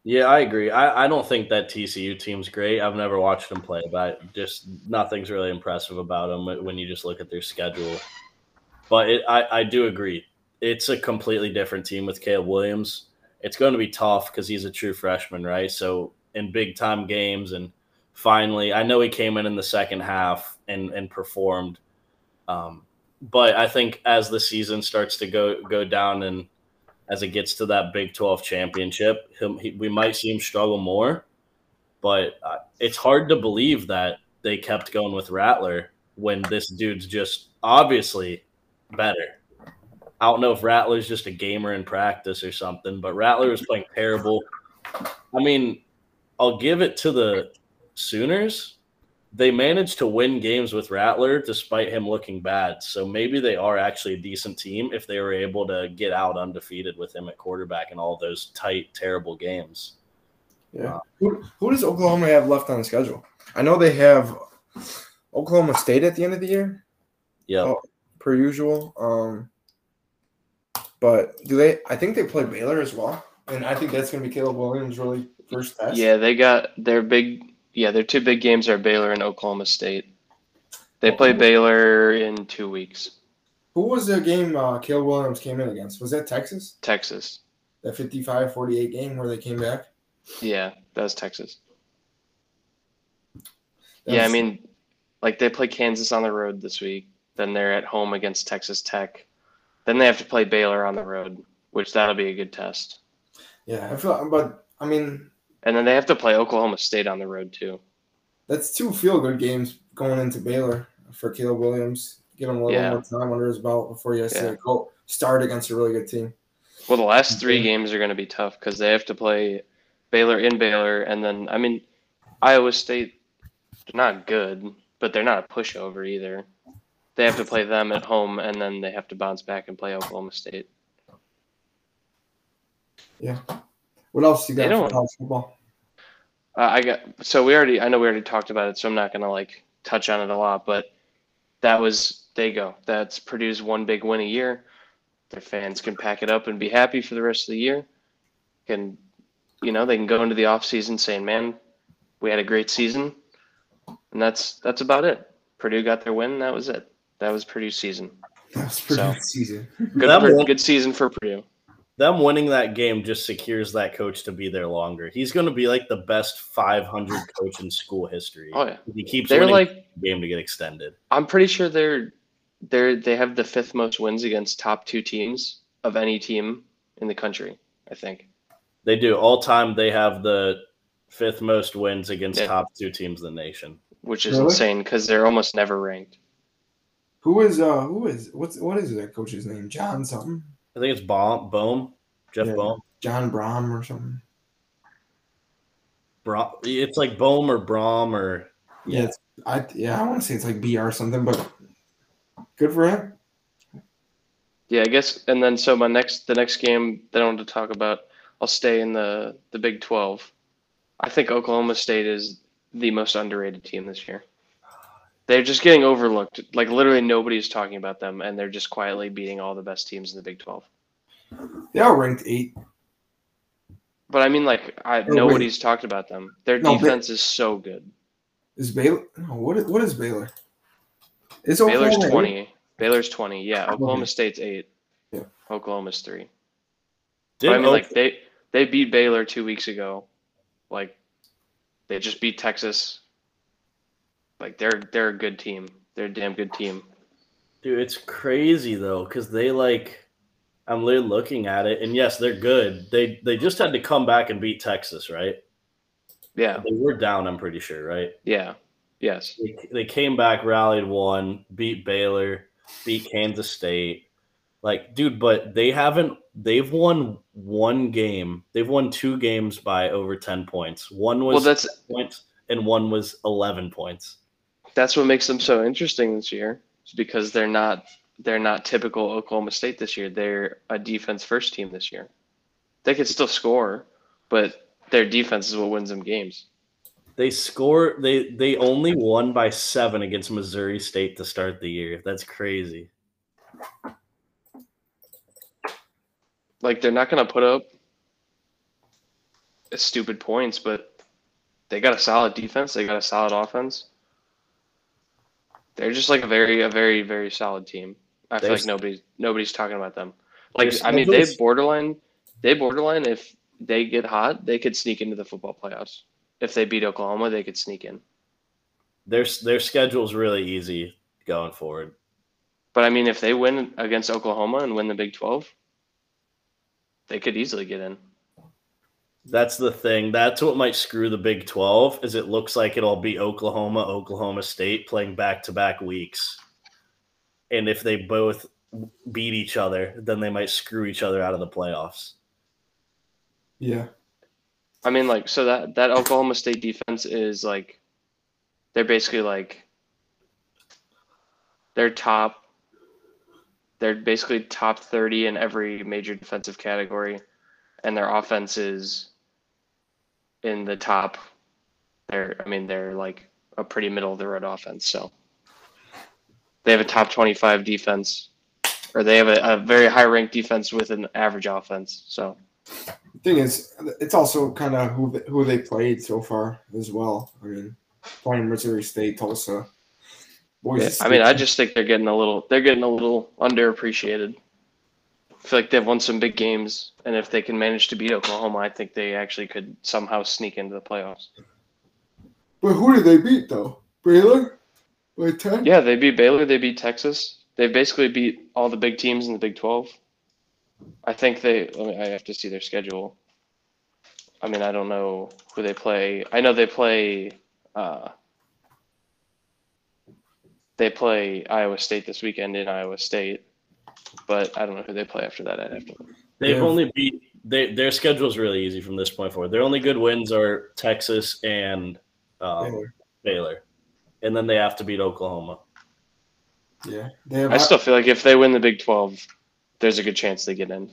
Yeah, I agree. I, I don't think that TCU team's great. I've never watched them play, but just nothing's really impressive about them when- when you just look at their schedule. But it, I, I do agree. It's a completely different team with Caleb Williams. It's going to be tough because he's a true freshman, right? So in big time games, and finally, I know he came in in the second half and and performed. Um, but I think as the season starts to go go down and as it gets to that Big 12 championship, he'll, we might see him struggle more. But uh, it's hard to believe that they kept going with Rattler when this dude's just obviously better. I don't know if Rattler's just a gamer in practice or something, but Rattler was playing terrible. I mean, I'll give it to the Sooners. They managed to win games with Rattler despite him looking bad. So maybe they are actually a decent team if they were able to get out undefeated with him at quarterback in all those tight, terrible games. Yeah. Who, who does Oklahoma have left on the schedule? I know they have Oklahoma State at the end of the year, Yeah. Oh. per usual. Um, but do they? I think they play Baylor as well, and I think that's going to be Caleb Williams' really first test. Yeah, they got their big. Yeah, their two big games are Baylor and Oklahoma State. They play Baylor in two weeks. Who was the game uh, Caleb Williams came in against? Was that Texas? Texas. That 55-48 game where they came back. Yeah, that was Texas. That Yeah, I mean, like they play Kansas on the road this week. Then they're at home against Texas Tech. Then they have to play Baylor on the road, which that'll be a good test. Yeah, I feel, but I mean, And then they have to play Oklahoma State on the road too. That's two feel good games going into Baylor for Caleb Williams. Give him a little Yeah. more time under his belt before he has Yeah. to go start against a really good team. Well, the last three Okay. games are going to be tough because they have to play Baylor in Baylor, and then I mean, Iowa State. They're not good, but they're not a pushover either. They have to play them at home, and then they have to bounce back and play Oklahoma State. What else you They got don't- for college football? Uh, I got so we already. I know we already talked about it, so I'm not gonna like touch on it a lot. But that was they go. That's Purdue's one big win a year. Their fans can pack it up and be happy for the rest of the year. Can you know they can go into the off season saying, "Man, we had a great season," and that's that's about it. Purdue got their win. That was it. That was Purdue's season. That was pretty So- good season. Good, That good season for Purdue. Them winning that game just secures that coach to be there longer. He's going to be like the best 500 [sighs] coach in school history. Oh yeah, he keeps they're winning like the game to get extended. I'm pretty sure they're they're they have the fifth most wins against top two teams of any team in the country. I think. They do all time. They have the fifth most wins against Yeah. top two teams in the nation. which is Really? insane because they're almost never ranked. Who is uh who is what's what is that coach's name? John something? I think it's Baum, Bohm, Jeff Yeah. Bohm. John Brom or something. Brom, it's like Bohm or Brom or Yeah, it's, I yeah, I want to say it's like BR or something, but good for him. Yeah, I guess. And then so my next the next game that I want to talk about, I'll stay in the the Big Twelve. I think Oklahoma State is the most underrated team this year. They're just getting overlooked. Like literally nobody's talking about them, and they're just quietly beating all the best teams in the Big Twelve. They are ranked eight. But I mean, like I, wait. nobody's talked about them. Their No, but- defense is so good. Is Baylor? No, what is, what is Baylor? Is Baylor's Oklahoma eight? twenty. Baylor's twenty. Yeah, Oklahoma Okay. State's eight. Yeah. Oklahoma's three. did But I mean, like they they beat Baylor two weeks ago. Like they just beat Texas. Like they're they're a good team. They're a damn good team. Dude, it's crazy though, because they like I'm literally looking at it, and yes, they're good. They they just had to come back and beat Texas, right? Yeah, They were down, I'm pretty sure, right? yeah, yes. They, they came back, rallied, won, beat Baylor, beat Kansas State. Like, dude, but they haven't. They've won one game. They've won two games by over ten points. One was Well, that's points, and one was eleven points. That's what makes them so interesting this year. Is because they're not they're not typical Oklahoma State this year. They're a defense first team this year. They could still score, but their defense is what wins them games. They score. They they only won by seven against Missouri State to start the year. That's crazy. Like they're not gonna put up stupid points, but they got a solid defense. They got a solid offense. They're just like a very, a very, very solid team. I feel There's- like nobody's nobody's talking about them. Like I mean, they borderline, they borderline. If they get hot, they could sneak into the football playoffs. If they beat Oklahoma, they could sneak in. Their their schedule's really easy going forward. But I mean, if they win against Oklahoma and win the Big Twelve, they could easily get in. That's the thing. That's what might screw the Big 12 is it looks like it'll be Oklahoma, Oklahoma State playing back-to-back weeks. And if they both beat each other, then they might screw each other out of the playoffs. Yeah. I mean, like, so that that Oklahoma State defense is like, they're basically like, they're top. They're basically top thirty in every major defensive category, and their offense is in the top. They're, I mean, they're like a pretty middle of the road offense. So they have a top twenty-five defense, or they have a, a very high ranked defense with an average offense. So. The thing is, it's also kind of who they, who they played so far as well. I mean, playing Missouri State, Tulsa. Boise Yeah, State. I mean, I just think they're getting a little they're getting a little underappreciated. I feel like they've won some big games, and if they can manage to beat Oklahoma, I think they actually could somehow sneak into the playoffs. But who did they beat though? Baylor by ten. Yeah, they beat Baylor, they beat Texas. They basically beat all the big teams in the Big Twelve. I think they. Let me, I have to see their schedule. I mean, I don't know who they play. I know they play. Uh, they play Iowa State this weekend in Iowa State, but I don't know who they play after that. I'd have to. They've Yeah. only beat they, their schedule's really easy from this point forward. Their only good wins are Texas and um, Baylor. Baylor, and then they have to beat Oklahoma. Yeah, they have I still feel like if they win the Big Twelve, there's a good chance they get in.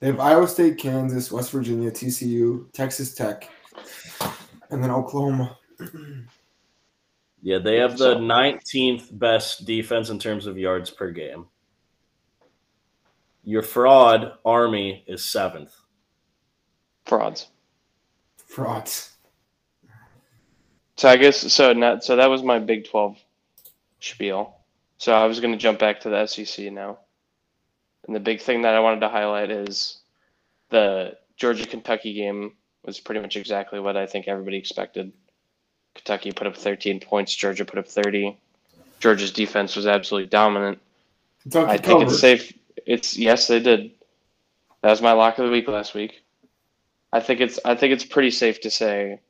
they have Iowa State, Kansas, West Virginia, TCU, Texas Tech, and then Oklahoma. Yeah, they have the 19th best defense in terms of yards per game. Your fraud Army is seventh. Frauds. Frauds. So I guess so. Not so that was my Big Twelve spiel. So I was going to jump back to the SEC now, and the big thing that I wanted to highlight is the Georgia Kentucky game was pretty much exactly what I think everybody expected. Kentucky put up 13 points. Georgia put up 30. Georgia's defense was absolutely dominant. Kentucky I think covered. it's safe. It's yes, they did. That was my lock of the week last week. I think it's I think it's pretty safe to say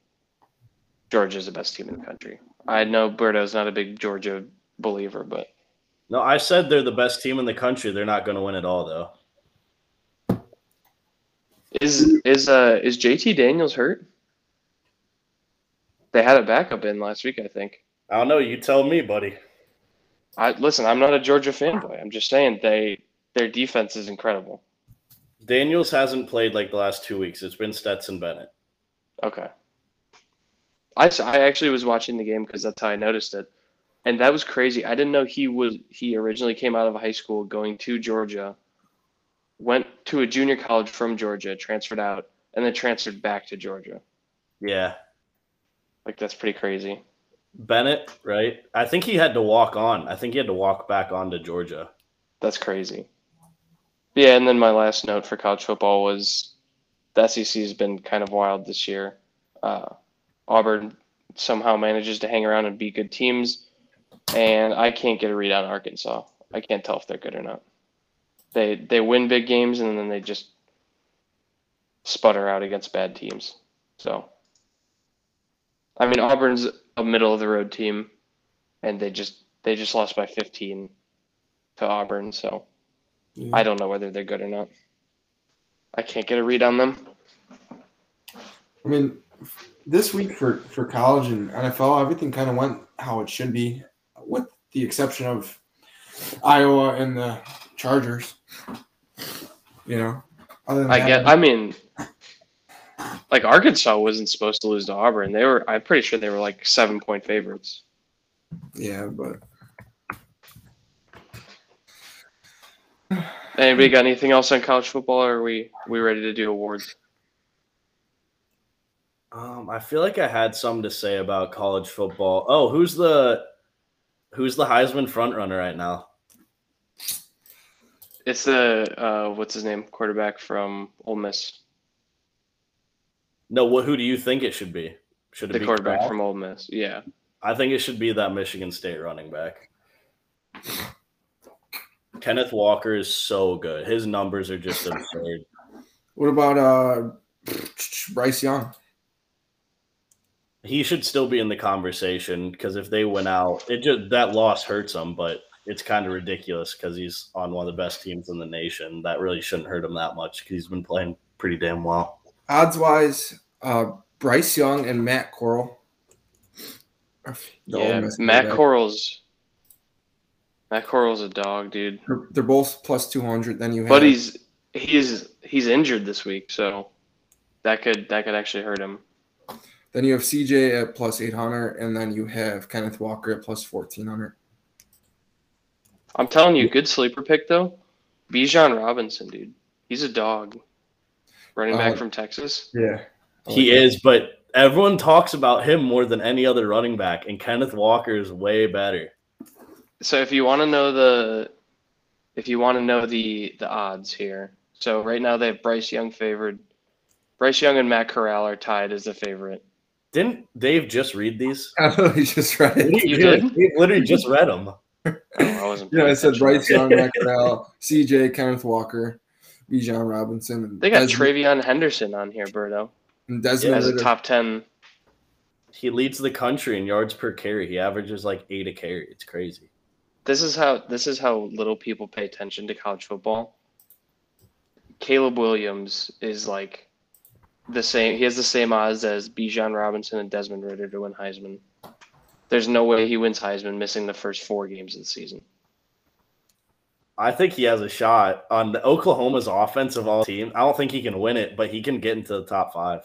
Georgia's the best team in the country. I know Berto's not a big Georgia believer, but No, I said they're the best team in the country. They're not going to win it all, though. is is uh is JT Daniels hurt? They had a backup in last week, I think. I don't know. You tell me, buddy. I listen. I'm not a Georgia fanboy. I'm just saying they their defense is incredible. Daniels hasn't played like the last two weeks. It's been Stetson Bennett. Okay. I, I actually was watching the game because that's how I noticed it, and that was crazy. I didn't know he was he originally came out of high school going to Georgia, went to a junior college from Georgia, transferred out, and then transferred back to Georgia. Yeah. Like that's pretty crazy. Bennett, right? I think he had to walk on. I think he had to walk back on to Georgia. That's crazy. Yeah, and then my last note for college football was the SEC has been kind of wild this year. Uh, Auburn somehow manages to hang around and beat good teams, and I can't get a read on Arkansas. I can't tell if they're good or not. They they win big games and then they just sputter out against bad teams. So, I mean, Auburn's a middle of the road team, and they just they just lost by 15 to Auburn. So. Yeah. I don't know whether they're good or not. I can't get a read on them. I mean, this week for for college and NFL, everything kind of went how it should be, with the exception of Iowa and the Chargers. You know, other than I that, get. I mean, like Arkansas wasn't supposed to lose to Auburn. They were. I'm pretty sure they were like seven point favorites. yeah, but Anybody got anything else on college football? Or are we we ready to do awards? Um, I feel like I had something to say about college football. Oh, who's the who's the Heisman frontrunner right now? It's the uh, what's his name quarterback from Ole Miss. No, what? Who do you think it should be? Should it The be quarterback Corral? from Ole Miss. Yeah. I think it should be that Michigan State running back. Kenneth Walker is so good. His numbers are just absurd. what about uh Bryce Young? He should still be in the conversation because if they went out, it just that loss hurts him, but it's kind of ridiculous because he's on one of the best teams in the nation. That really shouldn't hurt him that much because he's been playing pretty damn well. Odds wise, uh, Bryce Young and Matt Corral. The yeah. Matt quarterback. Corral's. Matt Corral's a dog, dude. They're, they're both plus two hundred. Then you have But he's he's he's injured this week, so that could that could actually hurt him. then you have CJ at plus eight hundred, and then you have Kenneth Walker at plus fourteen hundred. I'm telling you, good sleeper pick though. Bijan Robinson, dude. He's a dog. Running back Uh, from Texas. Yeah, I He like that. is, but everyone talks about him more than any other running back, and Kenneth Walker is way better. So if you want to know the if you want to know the the odds here. So right now they have Bryce Young favored. Bryce Young and Matt Corral are tied as the favorite. Didn't Dave just read these? [laughs] I literally just read it. You did? He literally just read them. Oh, I wasn't. Yeah, paying I said. Bryce Young, Matt [laughs] Corral, CJ, Kenneth Walker, Bijan Robinson. And They got Des- TreVeyon Henderson on here, Berto. And Desmond as a top ten. He leads the country in yards per carry. He averages like eight a carry. It's crazy. This is how this is how little people pay attention to college football. Caleb Williams is like the same. He has the same odds as Bijan Robinson and Desmond Ridder to win Heisman. There's no way he wins Heisman missing the first four games of the season. I think he has a shot on the Oklahoma's offensive all team. I don't think he can win it, but he can get into the top five.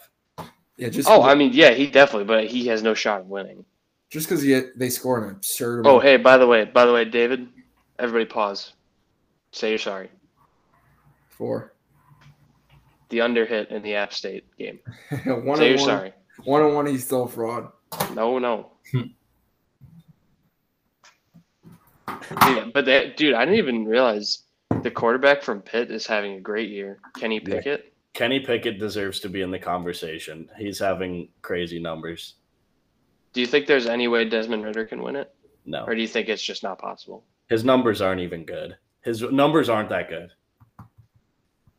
yeah, just Oh, I mean, yeah, he definitely, but he has no shot of winning. Just because they score an absurd. Oh, hey, by the way, by the way, David, everybody pause. Say you're sorry. four. The under hit in the App State game. [laughs] one Say you're one. sorry. One and one. He's still a fraud. No, no. [laughs] Yeah, but that, dude, I didn't even realize the quarterback from Pitt is having a great year. Kenny Yeah. Pickett. Kenny Pickett deserves to be in the conversation. He's having crazy numbers. Do you think there's any way Desmond Ridder can win it, No, or do you think it's just not possible? his numbers aren't even good. His numbers aren't that good.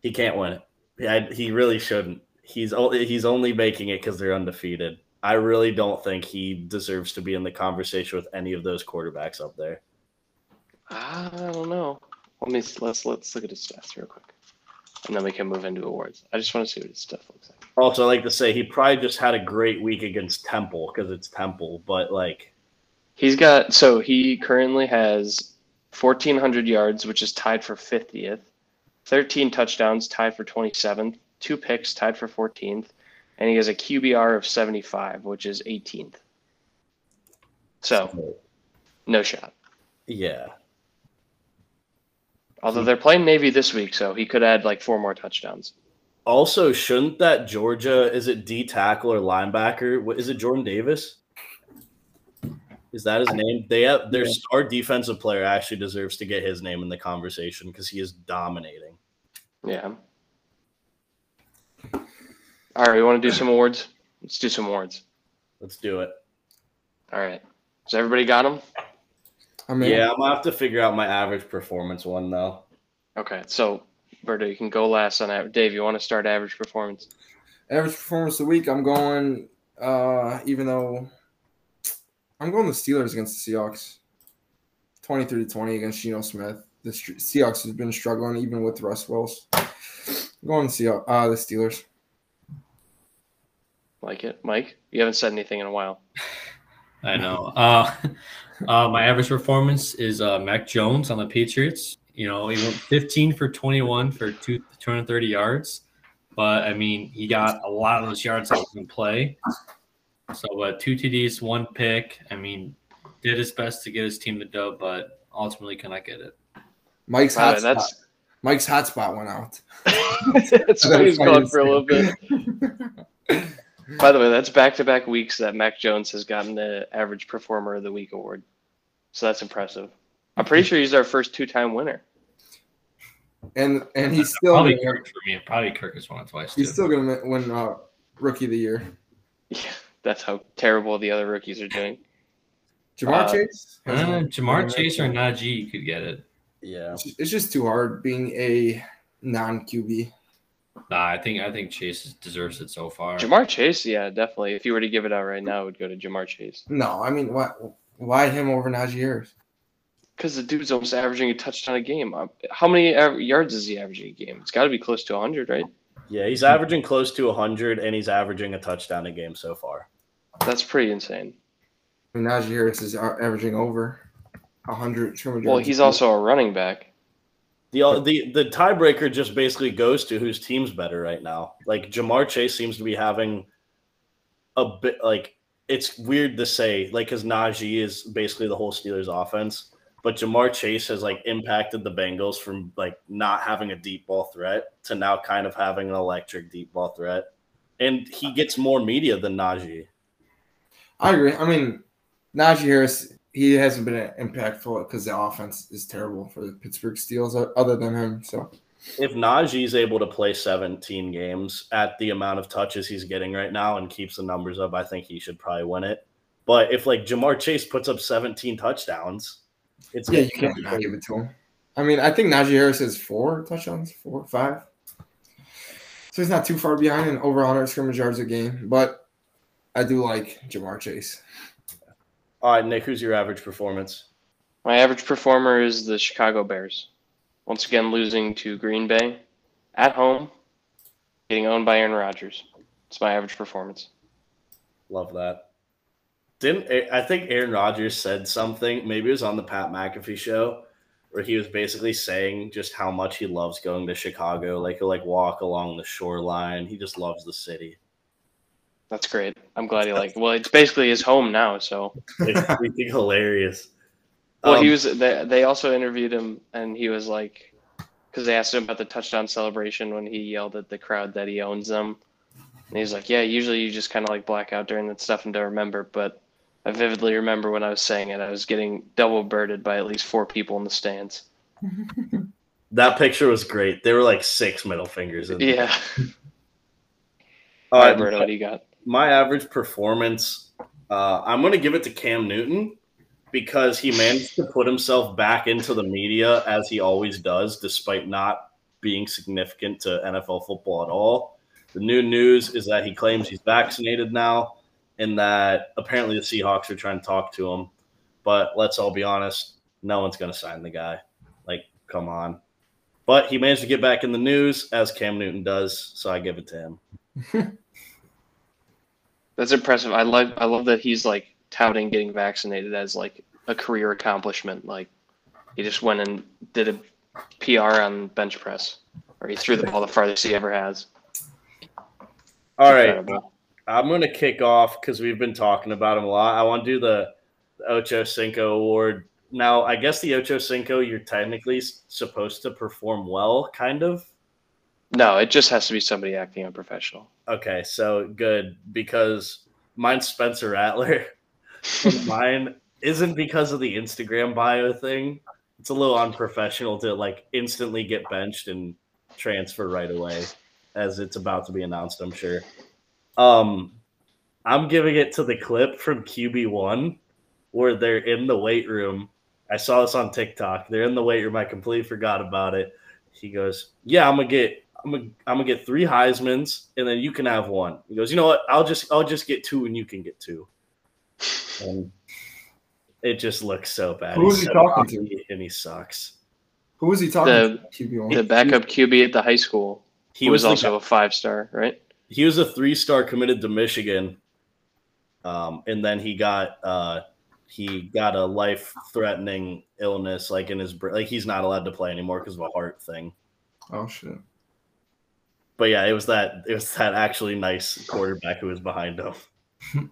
He can't win it. Yeah, he really shouldn't. He's o- he's only making it because they're undefeated. I really don't think he deserves to be in the conversation with any of those quarterbacks up there. I don't know. Let me let's let's look at his stats real quick, and then we can move into awards. I just want to see what his stuff looks like. Also, I like to say he probably just had a great week against Temple because it's Temple, but like He's got so he currently has 1400 yards, which is tied for 50th, 13 touchdowns, tied for 27th, two picks, tied for 14th, and he has a QBR of 75, which is 18th. So no shot. yeah, Although they're playing Navy this week, so he could add like four more touchdowns. Also, shouldn't that Georgia is it D tackle or linebacker? What is it? Jordan Davis? Is that his name? They have their Yeah. star defensive player actually deserves to get his name in the conversation because he is dominating. Yeah. All right, we want to do some awards. Let's do some awards. Let's do it. All right. So everybody got them? I mean, Yeah, I'm gonna have to figure out my average performance one though. Okay. So, Berto, you can go last on that. Dave, you want to start average performance? average performance of the week. I'm going. Uh, even though I'm going the Steelers against the Seahawks, 23 to 20 against Geno Smith. The St- Seahawks has been struggling even with Russ Wells. I'm going the Seahawks. Uh, the Steelers. Like it, Mike? You haven't said anything in a while. I know. Uh, [laughs] uh, my average performance is uh, Mac Jones on the Patriots. You know, he went 15 for 21 for two, 230 yards. But, I mean, he got a lot of those yards that was in play. So, uh, two TDs, one pick. I mean, did his best to get his team the dub, but ultimately cannot get it. Mike's hot. the way, hotspot. that's Mike's hotspot went out. [laughs] that's what he's going for a little bit. By the way, that's back to back weeks that Mac Jones has gotten the average performer of the week award. So that's impressive. I'm pretty sure he's our first two time winner. and and he's still Probably gonna, Kirk for me. Probably Kirk has won it twice, too. he's still gonna win uh, rookie of the year. [laughs] Yeah, that's how terrible the other rookies are doing. Ja'Marr Uh, Chase. Uh, Ja'Marr Chase or Najee could get it. Yeah. It's just too hard being a non QB. Nah, I think I think Chase deserves it so far. Ja'Marr Chase, yeah, definitely. If you were to give it out right now, it would go to Ja'Marr Chase. No, I mean why why him over Najee Harris? Because the dude's almost averaging a touchdown a game. Uh, How many yards is he averaging a game? It's got to be close to 100, right? Yeah, he's averaging close to 100 and he's averaging a touchdown a game so far. That's pretty insane. I mean, Najee Harris is averaging over hundred. Well, he's also a running back. The, the the tiebreaker just basically goes to whose team's better right now. Like Ja'Marr Chase seems to be having a bit like it's weird to say like because Najee is basically the whole Steelers offense, but Ja'Marr Chase has like impacted the Bengals from like not having a deep ball threat to now kind of having an electric deep ball threat, and he gets more media than Najee. I agree. I mean, Najee Harris he hasn't been impactful because the offense is terrible for the Pittsburgh Steelers. Other than him, so If Najee's able to play 17 games at the amount of touches he's getting right now and keeps the numbers up, I think he should probably win it. But if like Ja'Marr Chase puts up 17 touchdowns, it's yeah, you can't not give it to him. I mean, I think Najee Harris has four touchdowns, four, five. So he's not too far behind and over 100 scrimmage yards a game. But I do like Ja'Marr Chase. All right, Nick, who's your average performance? My average performer is the Chicago Bears. Once again, losing to Green Bay at home, getting owned by Aaron Rodgers. It's my average performance. Love that. Didn't I think Aaron Rodgers said something? Maybe it was on the Pat McAfee show, where he was basically saying just how much he loves going to Chicago. Like he'll like walk along the shoreline. He just loves the city. That's great. I'm glad he liked. Well, it's basically his home now. So [laughs] It's freaking hilarious. Well, he Um, was. They, they also interviewed him, and he was like, because they asked him about the touchdown celebration when he yelled at the crowd that he owns them, and he's like, "Yeah, usually you just kind of like black out during that stuff and don't remember, but I vividly remember when I was saying it, I was getting double birded by at least four people in the stands." [laughs] that picture was great. There were like six middle fingers. In there. Yeah. All right, what do you got? my average performance, uh, I'm going to give it to Cam Newton because he managed to put himself back into the media as he always does, despite not being significant to NFL football at all. The new news is that he claims he's vaccinated now and that apparently the Seahawks are trying to talk to him. But let's all be honest, no one's going to sign the guy. Like, come on. But he managed to get back in the news as Cam Newton does, so I give it to him. [laughs] That's impressive. I love. I love that he's like touting getting vaccinated as like a career accomplishment. Like he just went and did a PR on bench press, or he threw the ball the farthest he ever has. All right. Incredible. I'm going to kick off because we've been talking about him a lot. I want to do the, the Ocho Cinco Award. Now, I guess the Ocho Cinco, you're technically supposed to perform well, kind of. No, it just has to be somebody acting unprofessional. Okay, so good because mine's Spencer Rattler. [laughs] Mine isn't because of the Instagram bio thing. It's a little unprofessional to like instantly get benched and transfer right away, as it's about to be announced. I'm sure. Um, I'm giving it to the clip from QB one where they're in the weight room. I saw this on TikTok. They're in the weight room. I completely forgot about it. He goes, "Yeah, I'm gonna get, I'm gonna, I'm gonna get three Heisman's, and then you can have one." He goes, "You know what? I'll just, I'll just get two, and you can get two. And it just looks so bad. Who He's he so talking to? And he sucks. Who was he talking The- to? QB1? The backup QB at the high school, He he was, was, also guy- a five star, right? He was a three star committed to Michigan, um, and then he got uh, he got a life threatening illness, like in his like he's not allowed to play anymore because of a heart thing. Oh shit. But yeah, it was that it was that actually nice quarterback who was behind him. [laughs]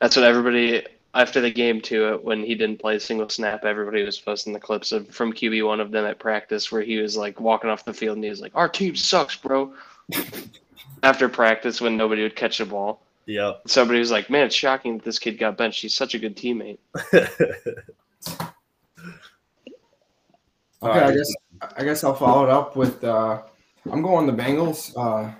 That's what everybody after the game too. When he didn't play a single snap, everybody was posting the clips of from QB one of them at practice where he was like walking off the field and he was like, "Our team sucks, bro." [laughs] after practice, when nobody would catch the ball, Yeah. somebody was like, "Man, it's shocking that this kid got benched. He's such a good teammate." [laughs] Okay, I guess I guess I'll follow it up with uh I'm going the Bengals. Uh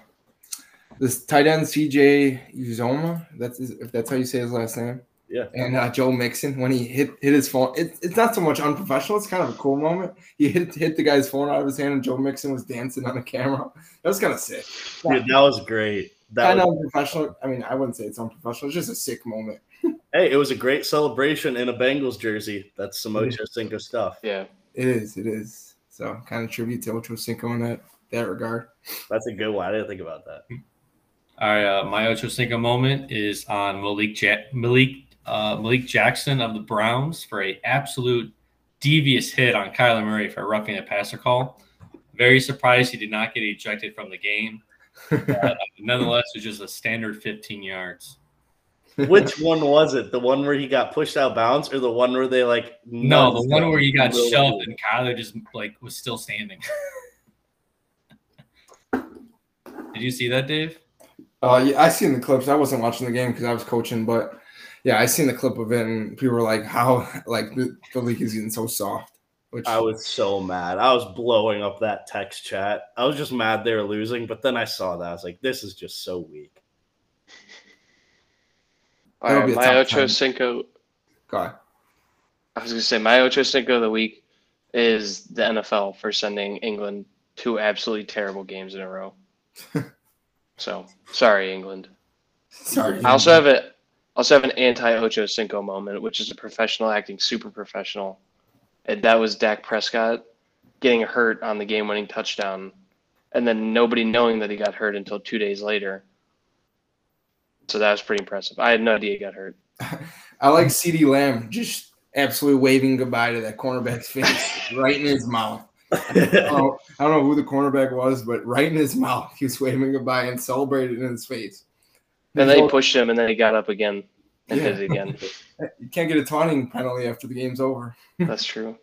this tight end CJ Uzomah, that's if that's how you say his last name. Yeah. And uh, Joe Mixon when he hit hit his phone. It, it's not so much unprofessional, it's kind of a cool moment. He hit hit the guy's phone out of his hand and Joe Mixon was dancing on the camera. That was kind of sick. Dude, that was great. That Kind was, of unprofessional. I mean, I wouldn't say it's unprofessional. It's just a sick moment. [laughs] hey, it was a great celebration in a Bengals jersey. That's some Ocho Cinco stuff. Yeah, It is. It is. So kind of tribute to Ocho Cinco in that that regard. That's a good one. I didn't think about that. All right, uh, my Ocho Cinco moment is on Malik ja- Malik uh, Malik Jackson of the Browns for a absolute devious hit on Kyler Murray for a roughing the passer call. Very surprised he did not get ejected from the game. But [laughs] nonetheless, it was just a standard 15 yards. Which one was it? The one where he got pushed out bounds, or the one where they like? No, the one where he got Really? shoved and Kyler just like was still standing. [laughs] Did you see that, Dave? Uh, yeah, I seen the clips. I wasn't watching the game because I was coaching, but yeah, I seen the clip of it, and people were like, "How [laughs] like the, the league is getting so soft." Which I was so mad. I was blowing up that text chat. I was just mad they were losing, but then I saw that. I was like, this is just so weak. all That'll right. My tough Ocho time. Cinco. God, I was gonna say my Ocho Cinco of the week is the NFL for sending England two absolutely terrible games in a row. [laughs] so sorry, England. Sorry. I also have a also have an anti Ocho Cinco moment, which is a professional acting super professional. And that was Dak Prescott getting hurt on the game winning touchdown and then nobody knowing that he got hurt until two days later. So that was pretty impressive. I had no idea he got hurt. [laughs] I like CeeDee Lamb just absolutely waving goodbye to that cornerback's [laughs] face right in his mouth. I don't, know, I don't know who the cornerback was, but right in his mouth, he was waving goodbye and celebrated in his face. And then he pushed him, and then he got up again and Yeah. did it again. [laughs] You can't get a taunting penalty after the game's over. [laughs] That's true.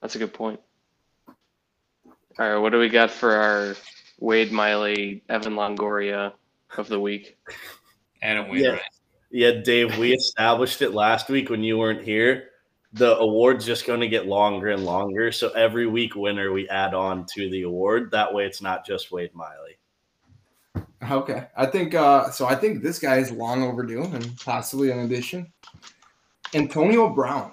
That's a good point. All right, what do we got for our Wade Miley, Evan Longoria of the week? Adam Yeah. Yeah, Dave, we established it last week when you weren't here. The award's just going to get longer and longer. So every week winner we add on to the award. That way it's not just Wade Miley. Okay. I think uh so I think this guy is long overdue and possibly an addition. Antonio Brown.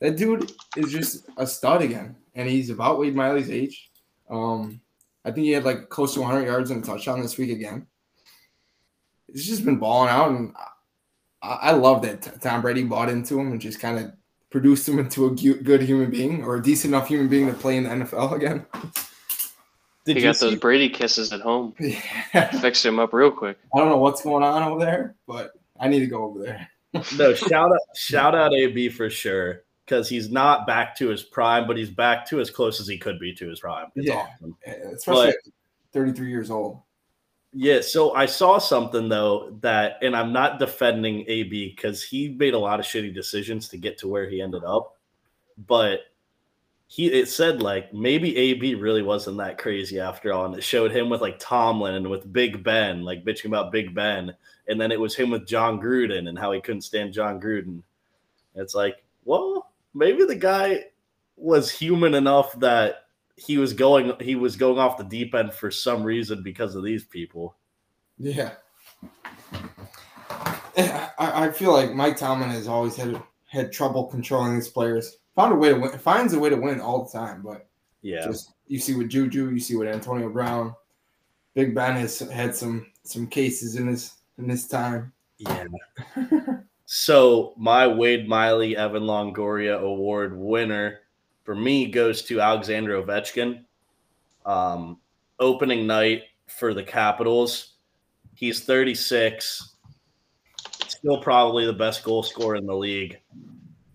That dude is just a stud again. And he's about Wade Miley's age. Um I think he had like close to 100 yards and a touchdown this week again. He's just been balling out, and I, I love that Tom Brady bought into him and just kind of produced him into a good human being or a decent enough human being to play in the NFL again. [laughs] Did he you got those Brady kisses at home. [laughs] Yeah. Fixed him up real quick. I don't know what's going on over there, but I need to go over there. [laughs] no shout out shout out AB for sure because he's not back to his prime, but he's back to as close as he could be to his prime. It's Yeah. awesome. Eh, eh, especially But- 33 years old. Yeah, so I saw something though that, and I'm not defending AB because he made a lot of shitty decisions to get to where he ended up, but he it said like maybe AB really wasn't that crazy after all, and it showed him with like Tomlin and with Big Ben, like bitching about Big Ben, and then it was him with Jon Gruden and how he couldn't stand Jon Gruden. It's like, well, maybe the guy was human enough that he was going he was going off the deep end for some reason because of these people. Yeah. I feel like Mike Tomlin has always had had trouble controlling his players. Found a way to win. Finds a way to win all the time, but Yeah. just you see with Juju, you see with Antonio Brown. Big Ben has had some some cases in his in his time. Yeah. [laughs] So my Wade Miley Evan Longoria Award winner for me goes to Alexander Ovechkin. Um, opening night for the Capitals. He's 36. Still probably the best goal scorer in the league.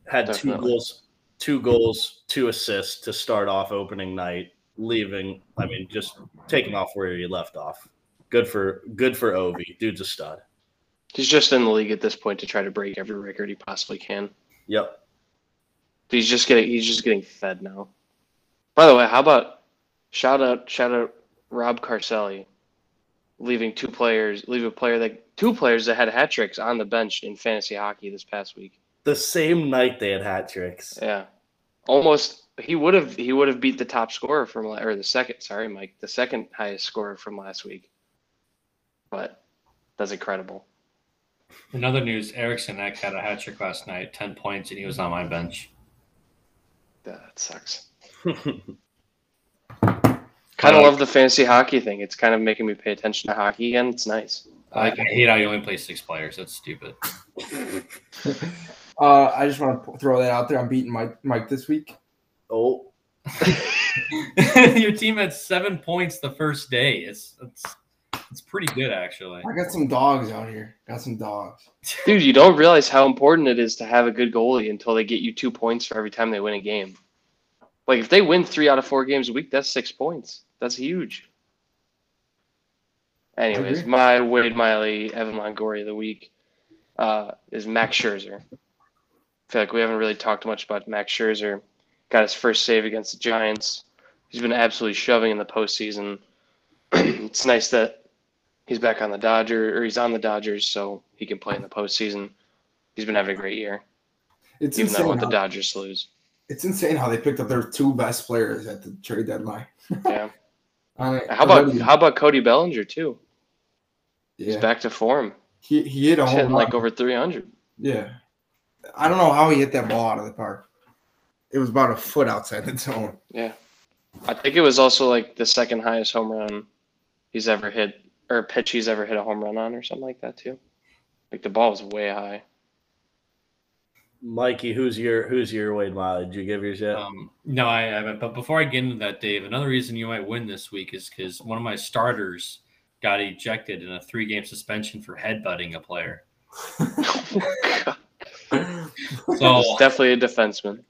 Had two goals, two goals, two assists to start off opening night, leaving. I mean, just taking off where he left off. Good for good for Ovi. Dude's a stud. He's just in the league at this point to try to break every record he possibly can. Yep. He's just getting he's just getting fed now. By the way, how about shout out shout out Rob Carcelli leaving two players leave a player that two players that had hat tricks on the bench in fantasy hockey this past week. The same night they had hat tricks. Yeah. Almost he would have he would have beat the top scorer from or the second sorry Mike the second highest scorer from last week. But that's incredible. In other news, Eriksson Ek had a hat trick last night, 10 points, and he was on my bench. That sucks. Kind of love the fantasy hockey thing. It's kind of making me pay attention to hockey again. It's nice. I I, like I hate how you only play six players. That's stupid. [laughs] Uh, I just want to throw that out there. I'm beating Mike Mike this week. oh, [laughs] Your team had seven points the first day. It's it's it's pretty good actually. I got some dogs out here. Got some dogs. Dude, you don't realize how important it is to have a good goalie until they get you two points for every time they win a game. Like if they win three out of four games a week, that's six points. That's huge. Anyways, my Wade Miley, Evan Longoria of the week uh, is Max Scherzer. Feel like we haven't really talked much about Max Scherzer. Got his first save against the Giants. He's been absolutely shoving in the postseason. [clears throat] it's nice that he's back on the Dodger or he's on the Dodgers, so he can play in the postseason. He's been having a great year, It's even though want the Dodgers lose. it's insane how they picked up their two best players at the trade deadline. Yeah. [laughs] How about how about Cody Bellinger too? He's yeah. back to form. He he hit a He's home run. like over three hundred. Yeah. I don't know how he hit that ball out of the park. It was about a foot outside the zone. Yeah. I think it was also like the second highest home run he's ever hit or pitch he's ever hit a home run on or something like that too. Like the ball was way high. Mikey, who's your who's your Wade Miley? Did you give yours yet? Um, no, I haven't. But before I get into that, Dave, another reason you might win this week is because one of my starters got ejected in a three-game suspension for headbutting a player. [laughs] [laughs] So It's definitely a defenseman.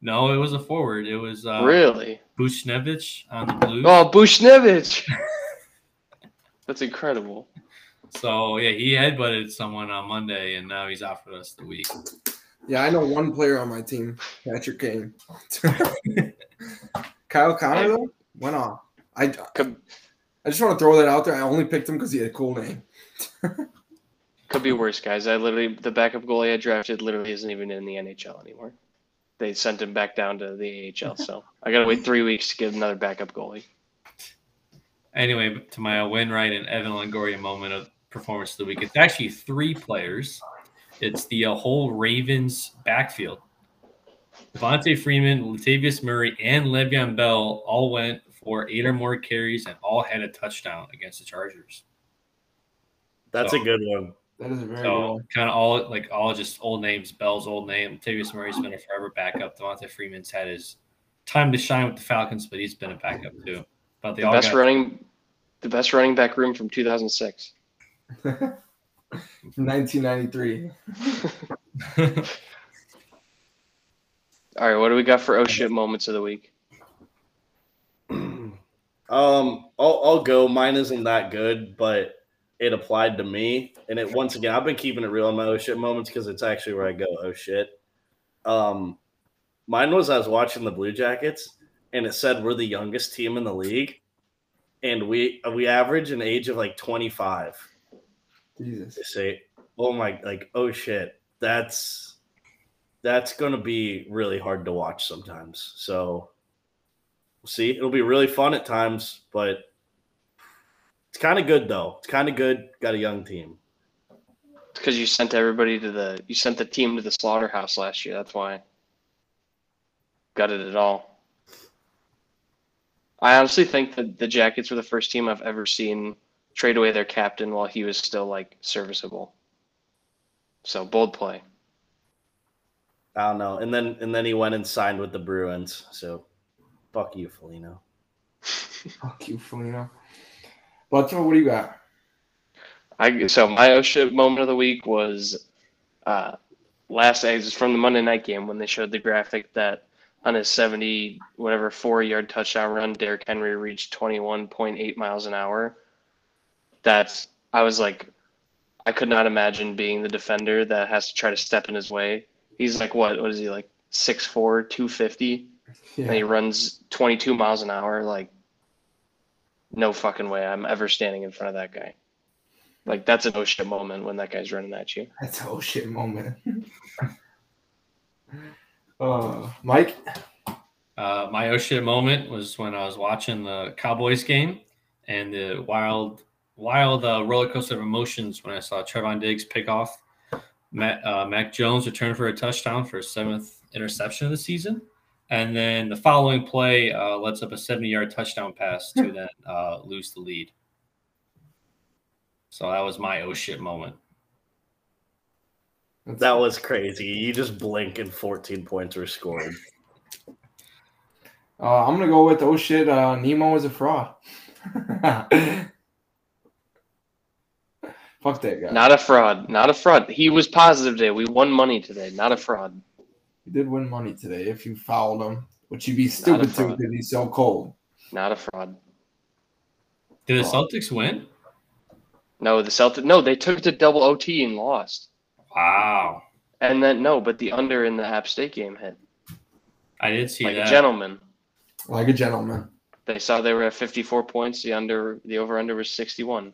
no, it was a forward. It was uh, really? Buchnevich on the blue. Oh, Buchnevich. [laughs] That's incredible. So yeah, he headbutted someone on Monday, and now he's out for the rest of the week. Yeah, I know one player on my team, Patrick Kane. [laughs] Kyle Connor though went off. I I just want to throw that out there. I only picked him because he had a cool name. [laughs] could be worse, guys. I literally the backup goalie I drafted literally isn't even in the NHL anymore. They sent him back down to the AHL, so I gotta wait three weeks to get another backup goalie. Anyway, to my Wainwright and Evan Longoria moment of performance of the week, it's actually three players. It's the uh, whole Ravens backfield. Devonta Freeman, Latavius Murray, and Le'Veon Bell all went for eight or more carries and all had a touchdown against the Chargers. That's so- a good one. That is a very So one. kind of all like all just old names. Bell's old name. Latavius Murray's been a forever backup. Devonta Freeman's had his time to shine with the Falcons, but he's been a backup too. But they The all best got running, the best running back room from 2006. 1993. [laughs] [laughs] All right, what do we got for oh shit moments of the week? [clears throat] um, I'll, I'll go. Mine isn't that good, but it applied to me. And it once again, I've been keeping it real in my oh shit moments because it's actually where I go oh shit. Um, mine was I was watching the Blue Jackets, and it said we're the youngest team in the league, and we we average an age of like twenty five. Jesus. They say, oh my, like oh shit, that's that's gonna be really hard to watch sometimes. So we'll see. It'll be really fun at times, but it's kind of good though. It's kind of good. Got a young team. Because you sent everybody to the, you sent the team to the slaughterhouse last year. That's why. Got it at all. I honestly think that the Jackets were the first team I've ever seen trade away their captain while he was still like serviceable. So bold play. I don't know. And then and then he went and signed with the Bruins. So fuck you, Foligno. [laughs] Fuck you, Foligno. Baltimore, what do you got? I so my oh shit moment of the week was uh last was from the Monday night game when they showed the graphic that on his 70 whatever four yard touchdown run Derrick Henry reached 21.8 miles an hour. That's I was like I could not imagine being the defender that has to try to step in his way. He's like what what is he like 6'4 250 and he runs 22 miles an hour like no fucking way I'm ever standing in front of that guy. Like that's an oh shit moment when that guy's running at you. That's a oh shit moment. [laughs] uh, Mike? Uh, my oh shit moment was when I was watching the Cowboys game and the wild, wild uh, roller coaster of emotions when I saw Trevon Diggs pick off Matt, uh, Mac Jones return for a touchdown for his seventh interception of the season. And then the following play uh, lets up a 70 yard touchdown pass to then uh, lose the lead. So that was my oh shit moment. That was crazy. You just blink and 14 points were scored. Uh, I'm gonna go with oh shit. Uh, Nemo is a fraud. [laughs] Fuck that guy. Not a fraud. Not a fraud. He was positive today. We won money today. Not a fraud. He did win money today if you fouled him, which you'd be stupid to fraud. because he's so cold. Not a fraud. Did the. Celtics win? No, the Celtics. No, they took it to double OT and lost. Wow. And then no, but the under in the App State game hit I did see that. like that. a gentleman. Like a gentleman. They saw they were at 54 points. The under, the over under was 61.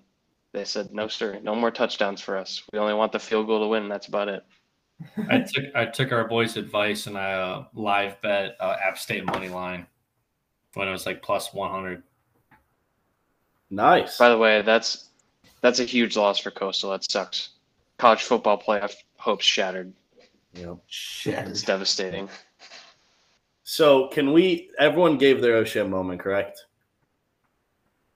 They said, "No, sir, no more touchdowns for us. We only want the field goal to win. That's about it." [laughs] I took I took our boys' advice and I uh, live bet uh, App State money line when it was like plus one hundred. Nice. By the way, that's that's a huge loss for Coastal. That sucks. College football playoff hopes shattered. Yep. Shattered. It's devastating. So can we? Everyone gave their shit moment, correct?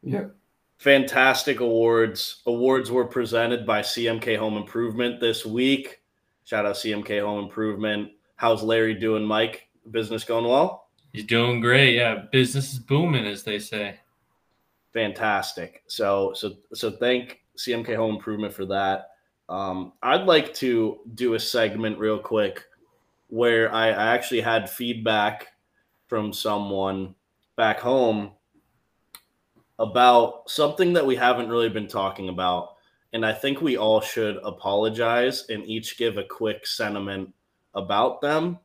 Yep. fantastic awards. Awards were presented by CMK Home Improvement this week. Shout out CMK Home Improvement. How's Larry doing, Mike? Business going well? He's doing great. Yeah, business is booming, as they say. Fantastic. So so so thank CMK Home Improvement for that. Um, I'd like to do a segment real quick where I, I actually had feedback from someone back home about something that we haven't really been talking about. And I think we all should apologize and each give a quick sentiment about them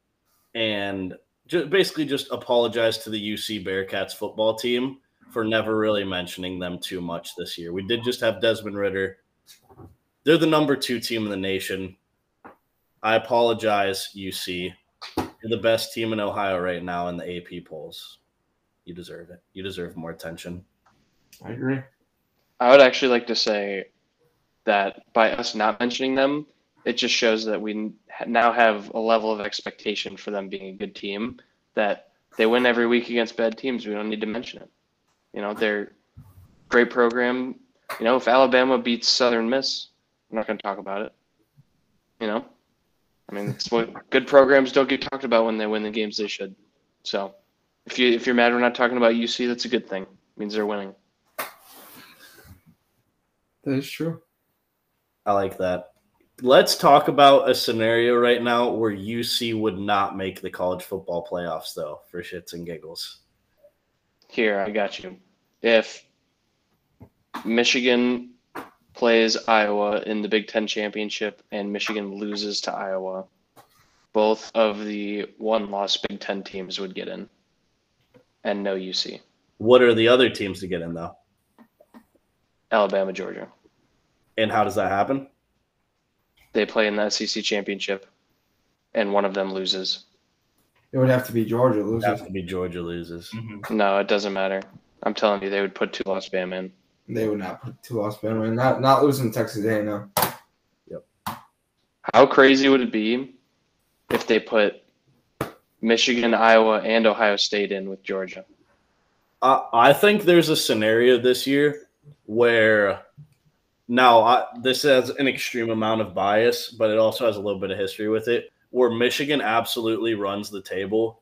and just basically just apologize to the UC Bearcats football team for never really mentioning them too much this year. We did just have Desmond Ridder. They're the number two team in the nation. I apologize, UC. You're the best team in Ohio right now in the AP polls. You deserve it. You deserve more attention. I agree. I would actually like to say that by us not mentioning them, it just shows that we now have a level of expectation for them being a good team that they win every week against bad teams. We don't need to mention it. You know, they're great program. You know, if Alabama beats Southern Miss, I'm not going to talk about it. You know, I mean, it's what good programs don't get talked about when they win the games they should. So, if you if you're mad we're not talking about UC, that's a good thing. It means they're winning. That is true. I like that. Let's talk about a scenario right now where UC would not make the college football playoffs, though, for shits and giggles. Here, I got you. If Michigan plays Iowa in the Big Ten championship and Michigan loses to Iowa, both of the one loss Big Ten teams would get in and no UC. What are the other teams to get in, though? Alabama, Georgia. And how does that happen? They play in the SEC championship and one of them loses. It would have to be Georgia It loses. has to be Georgia loses. Mm-hmm. No, it doesn't matter. I'm telling you, they would put two loss Bama in. They would not put two lost Bama in. Not not losing Texas A&M. Yep. How crazy would it be if they put Michigan, Iowa, and Ohio State in with Georgia? I, I think there's a scenario this year where now I, this has an extreme amount of bias, but it also has a little bit of history with it, where Michigan absolutely runs the table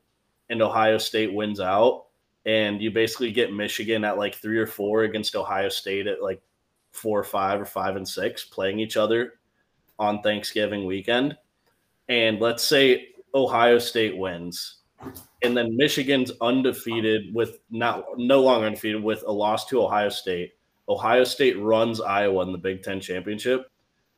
and Ohio State wins out. And you basically get Michigan at like three or four against Ohio State at like four or five or five and six playing each other on Thanksgiving weekend. And let's say Ohio State wins and then Michigan's undefeated with not no longer undefeated with a loss to Ohio State. Ohio State runs Iowa in the Big Ten championship.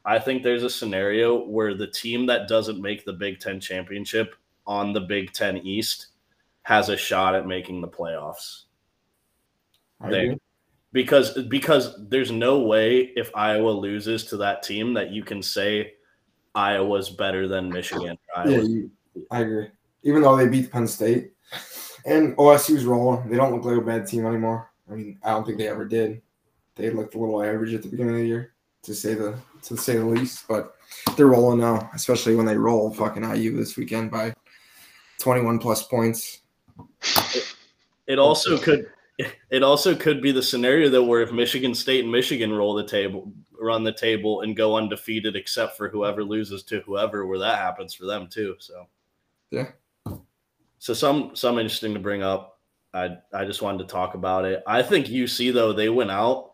I think there's a scenario where the team that doesn't make the Big Ten championship on the Big Ten East has a shot at making the playoffs. There. Because because there's no way if Iowa loses to that team that you can say Iowa's better than Michigan. Yeah, you, I agree. Even though they beat Penn State and OSU's rolling, they don't look like a bad team anymore. I mean, I don't think they ever did. They looked a little average at the beginning of the year, to say the to say the least. But they're rolling now, especially when they roll fucking IU this weekend by twenty one plus points. It also could it also could be the scenario though where if Michigan State and Michigan roll the table run the table and go undefeated except for whoever loses to whoever where that happens for them too. So Yeah. So some some interesting to bring up. I I just wanted to talk about it. I think UC though they went out.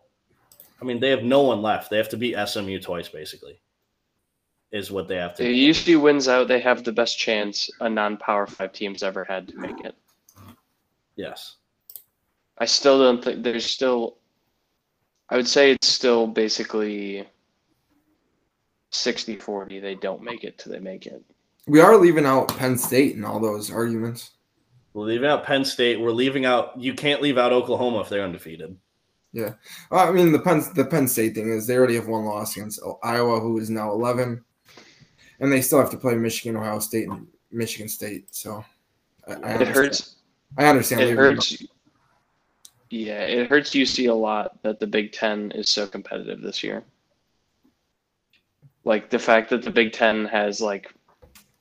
I mean they have no one left. They have to beat SMU twice basically. Is what they have to If UC wins out, they have the best chance a non-power five team's ever had to make it. Yes. I still don't think there's still. I would say it's still basically 60-40. They don't make it till they make it. We are leaving out Penn State in all those arguments. We're leaving out Penn State. We're leaving out you can't leave out Oklahoma if they're undefeated. Uh, I mean, the Penn the Penn State thing is they already have one loss against Iowa, who is now eleven, and they still have to play Michigan, Ohio State, and Michigan State. So I, I It understand- hurts. I understand. It hurts. Yeah, it hurts UC a lot that the Big Ten is so competitive this year. Like the fact that the Big Ten has like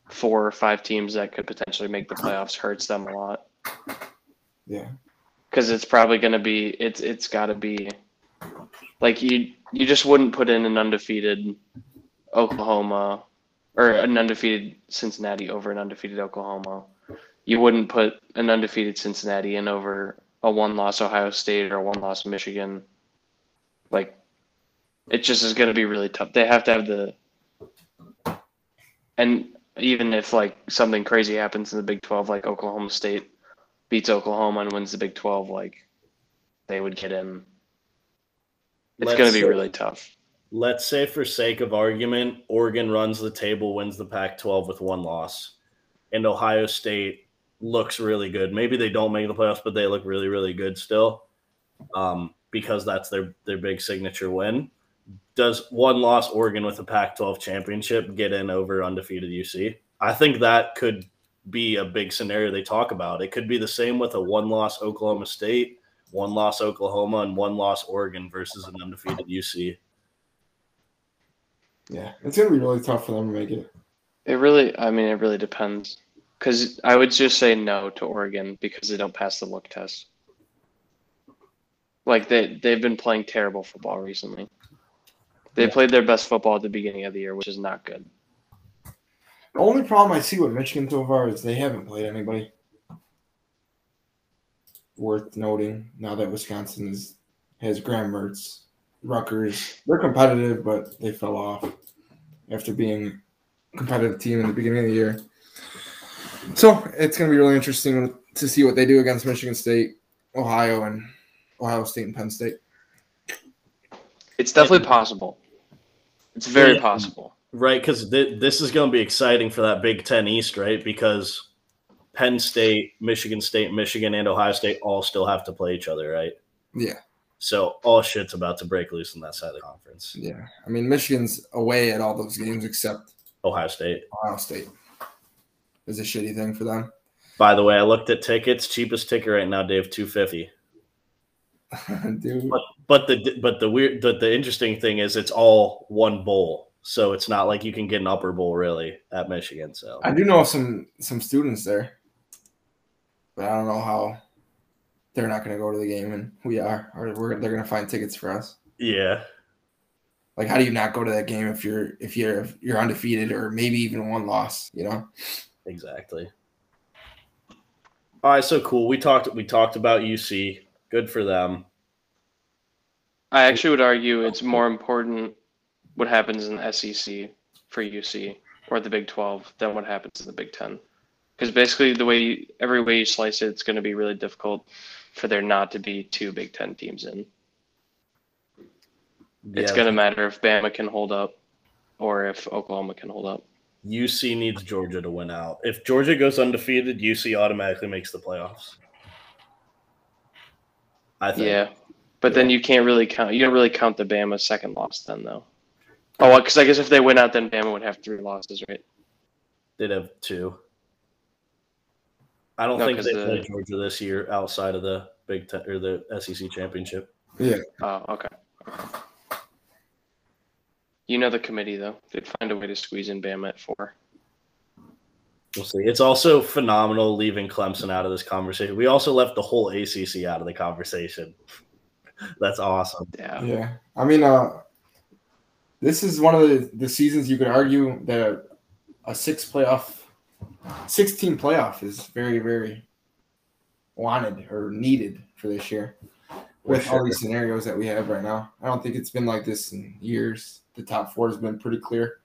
four or five teams that could potentially make the playoffs hurts them a lot Yeah, because it's probably going to be it's it's got to be Like you, you just wouldn't put in an undefeated Oklahoma or an undefeated Cincinnati over an undefeated Oklahoma. You wouldn't put an undefeated Cincinnati in over a one-loss Ohio State or a one-loss Michigan. Like, it just is going to be really tough. They have to have the, and even if like something crazy happens in the Big Twelve, like Oklahoma State beats Oklahoma and wins the Big Twelve, like they would get in. It's going to be really tough. Let's say, for sake of argument, Oregon runs the table, wins the Pac 12 with one loss, and Ohio State looks really good. Maybe they don't make the playoffs, but they look really, really good still um, because that's their, their big signature win. Does one loss Oregon with a Pac 12 championship get in over undefeated UC? I think that could be a big scenario they talk about. It could be the same with a one loss Oklahoma State, one loss Oklahoma, and one loss Oregon versus an undefeated UC. Yeah, it's gonna be really tough for them to make it. It really, I mean, it really depends. Because I would just say no to Oregon because they don't pass the look test. Like they they've been playing terrible football recently. They Yeah. played their best football at the beginning of the year, which is not good. The only problem I see with Michigan so far is they haven't played anybody worth noting. Now that Wisconsin is has Graham Mertz, Rutgers, they're competitive, but they fell off after being a competitive team in the beginning of the year. So it's going to be really interesting to see what they do against Michigan State, Ohio, and Ohio State and Penn State. It's definitely possible. It's very possible. Right, because th- this is going to be exciting for that Big Ten East, right? Because Penn State, Michigan State, Michigan, and Ohio State all still have to play each other, right? Yeah. So all shit's about to break loose on that side of the conference. Yeah. I mean, Michigan's away at all those games except Ohio State. Ohio State. Is a shitty thing for them. By the way, I looked at tickets. Cheapest ticket right now, Dave, two fifty. [laughs] Dude. But but the but the weird the, the interesting thing is it's all one bowl, so it's not like you can get an upper bowl really at Michigan. So I do know some some students there, but I don't know how they're not going to go to the game and we are, or we're they're going to find tickets for us. yeah, Like, how do you not go to that game if you're if you're if you're undefeated or maybe even one loss? You know? exactly. All right, so cool. We talked we talked about UC. Good for them. I actually would argue it's more important what happens in the SEC for UC or the Big 12 than what happens in the Big 10. Because basically, the way you, every way you slice it, it's going to be really difficult for there not to be two Big 10 teams in. It's going to matter if Bama can hold up or if Oklahoma can hold up. UC needs Georgia to win out. If Georgia goes undefeated, UC automatically makes the playoffs. I think. Yeah, but then you can't really count. You don't really count the Bama second loss then, though. Oh, because I guess if they win out, then Bama would have three losses, right? They'd have two. I don't No, think 'cause they the- play Georgia this year outside of the Big Ten or the SEC championship. Yeah. Oh, okay. You know the committee though. They'd find a way to squeeze in Bama at four. We'll see. It's also phenomenal leaving Clemson out of this conversation. We also left the whole ACC out of the conversation. [laughs] That's awesome. Yeah. Yeah. I mean, uh, this is one of the, the seasons you could argue that a, a six playoff, 16 playoff is very, very wanted or needed for this year with all these scenarios that we have right now. I don't think it's been like this in years. The top four has been pretty clear.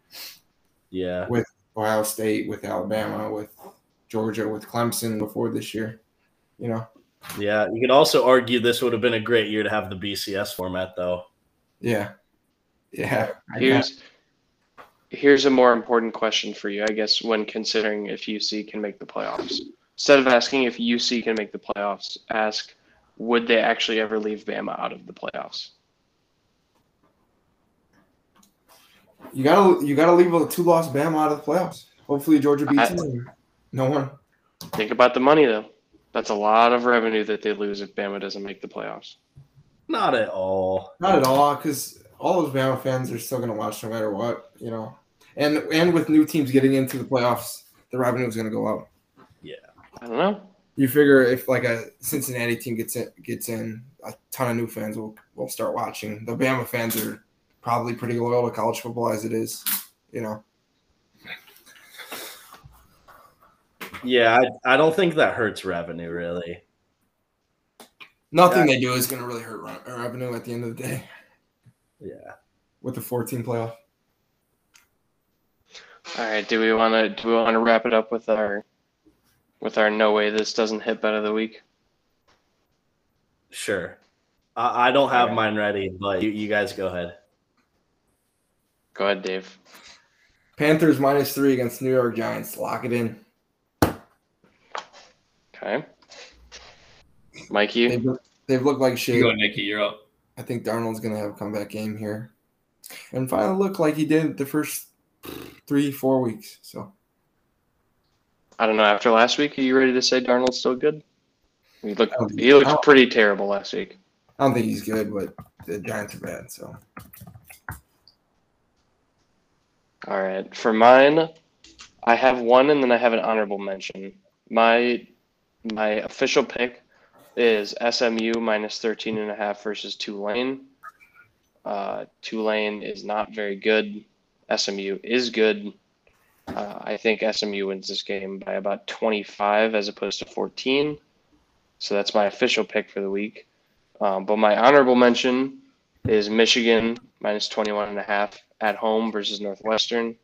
Yeah. With Ohio State, with Alabama, with Georgia, with Clemson before this year. You know, Yeah. You could also argue this would have been a great year to have the BCS format, though. yeah, yeah. Here's here's a more important question for you, I guess, when considering if UC can make the playoffs. Instead of asking if UC can make the playoffs, ask would they actually ever leave Bama out of the playoffs? You gotta you gotta leave a two loss Bama out of the playoffs. Hopefully Georgia beats them. No one. Think about the money though. That's a lot of revenue that they lose if Bama doesn't make the playoffs. Not at all. Not at all, because all those Bama fans are still gonna watch no matter what. You know, and and with new teams getting into the playoffs, the revenue is gonna go up. Yeah, I don't know. You figure if like a Cincinnati team gets in, gets in, a ton of new fans will will start watching. The Bama fans are probably pretty loyal to college football as it is. You know, Yeah, I, I don't think that hurts revenue really. nothing they do is going to really hurt revenue at the end of the day Yeah. with the 14 playoff. All right. Do we want to do we want to wrap it up with our with our no way this doesn't hit bet of the week? Sure. I, I don't have Okay. mine ready, but you, you guys go ahead. Go ahead, Dave. Panthers minus three against New York Giants. Lock it in. Okay. Mikey, They've, they've looked like You shit. go, Nikki. You're up. I think Darnold's going to have a comeback game here, and finally look like he did the first three, four weeks. So I don't know. After last week, are you ready to say Darnold's still good? He looked he looked pretty terrible last week. I don't think he's good, but the Giants are bad. So All right. For mine, I have one and then I have an honorable mention. My my official pick is SMU minus 13 and a half versus Tulane. Uh, Tulane is not very good. SMU is good. Uh, I think SMU wins this game by about 25 as opposed to 14. So that's my official pick for the week. Um, but my honorable mention is Michigan minus 21 and a half at home versus Northwestern.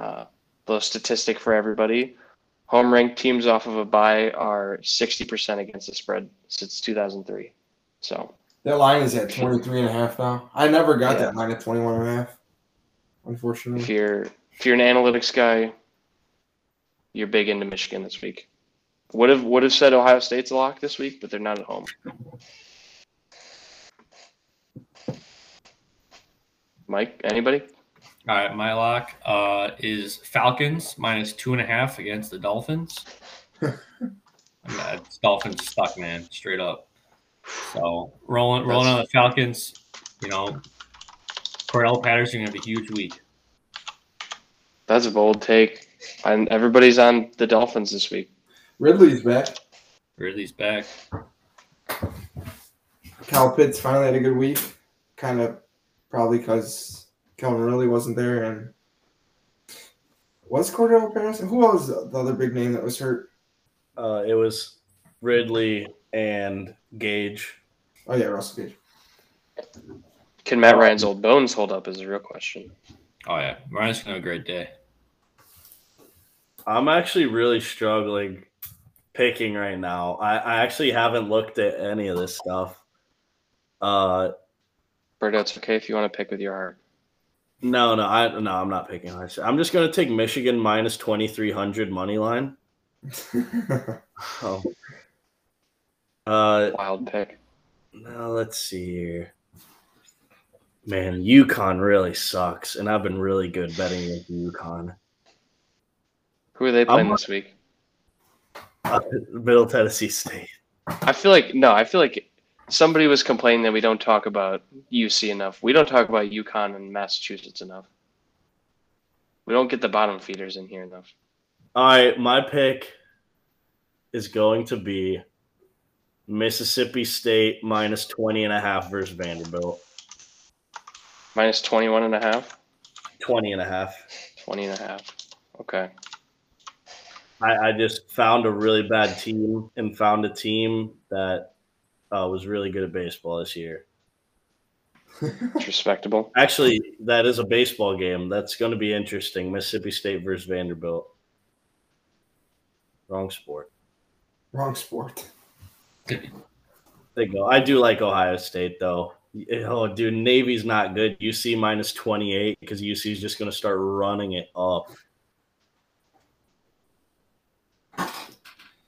Uh, little statistic for everybody. Home ranked teams off of a bye are 60% against the spread since 2003. So that line is at 23 and a half now. I never got Yeah. that line at 21 and a half. Unfortunately. if you're if you're an analytics guy, you're big into Michigan this week. Would have would have said Ohio State's a lock this week, but they're not at home. Mike, anybody? All right, my lock uh, is Falcons minus two and a half against the Dolphins. [laughs] I'm. Dolphins stuck, man, straight up. So rolling, rolling on the Falcons. You know, Cordell Patterson gonna have a huge week. That's a bold take. And everybody's on the Dolphins this week. Ridley's back. Ridley's back. Kyle Pitts finally had a good week. Kind of probably because Calvin really wasn't there. And was Cordell Patterson? Who was the other big name that was hurt? Uh, it was Ridley and Gage. Oh, yeah, Russell Gage. Can Matt Ryan's old bones hold up is a real question. Oh yeah, Ryan's gonna have a great day. I'm actually really struggling picking right now. I, I actually haven't looked at any of this stuff. Uh, Berto, it's okay if you want to pick with your heart. No, no, I no, I'm not picking. I'm just gonna take Michigan minus 2300 money line. [laughs] Oh. Uh, Wild pick. now let's see here. Man, UConn really sucks, and I've been really good betting with UConn. Who are they playing I'm- this week? Uh, [laughs] Middle Tennessee State. I feel like no, I feel like somebody was complaining that we don't talk about UC enough. We don't talk about UConn and Massachusetts enough. We don't get the bottom feeders in here enough. All right, my pick is going to be Mississippi State minus 20 and a half versus Vanderbilt. Minus 21 and a half, 20 and a half. 20 and a half. Okay. I, I just found a really bad team and found a team that uh, was really good at baseball this year. It's [laughs] respectable. Actually, that is a baseball game. That's going to be interesting. Mississippi State versus Vanderbilt. Wrong sport. Wrong sport. There you go. I do like Ohio State though. Oh, dude, Navy's not good. UC minus twenty eight because UC is just going to start running it up.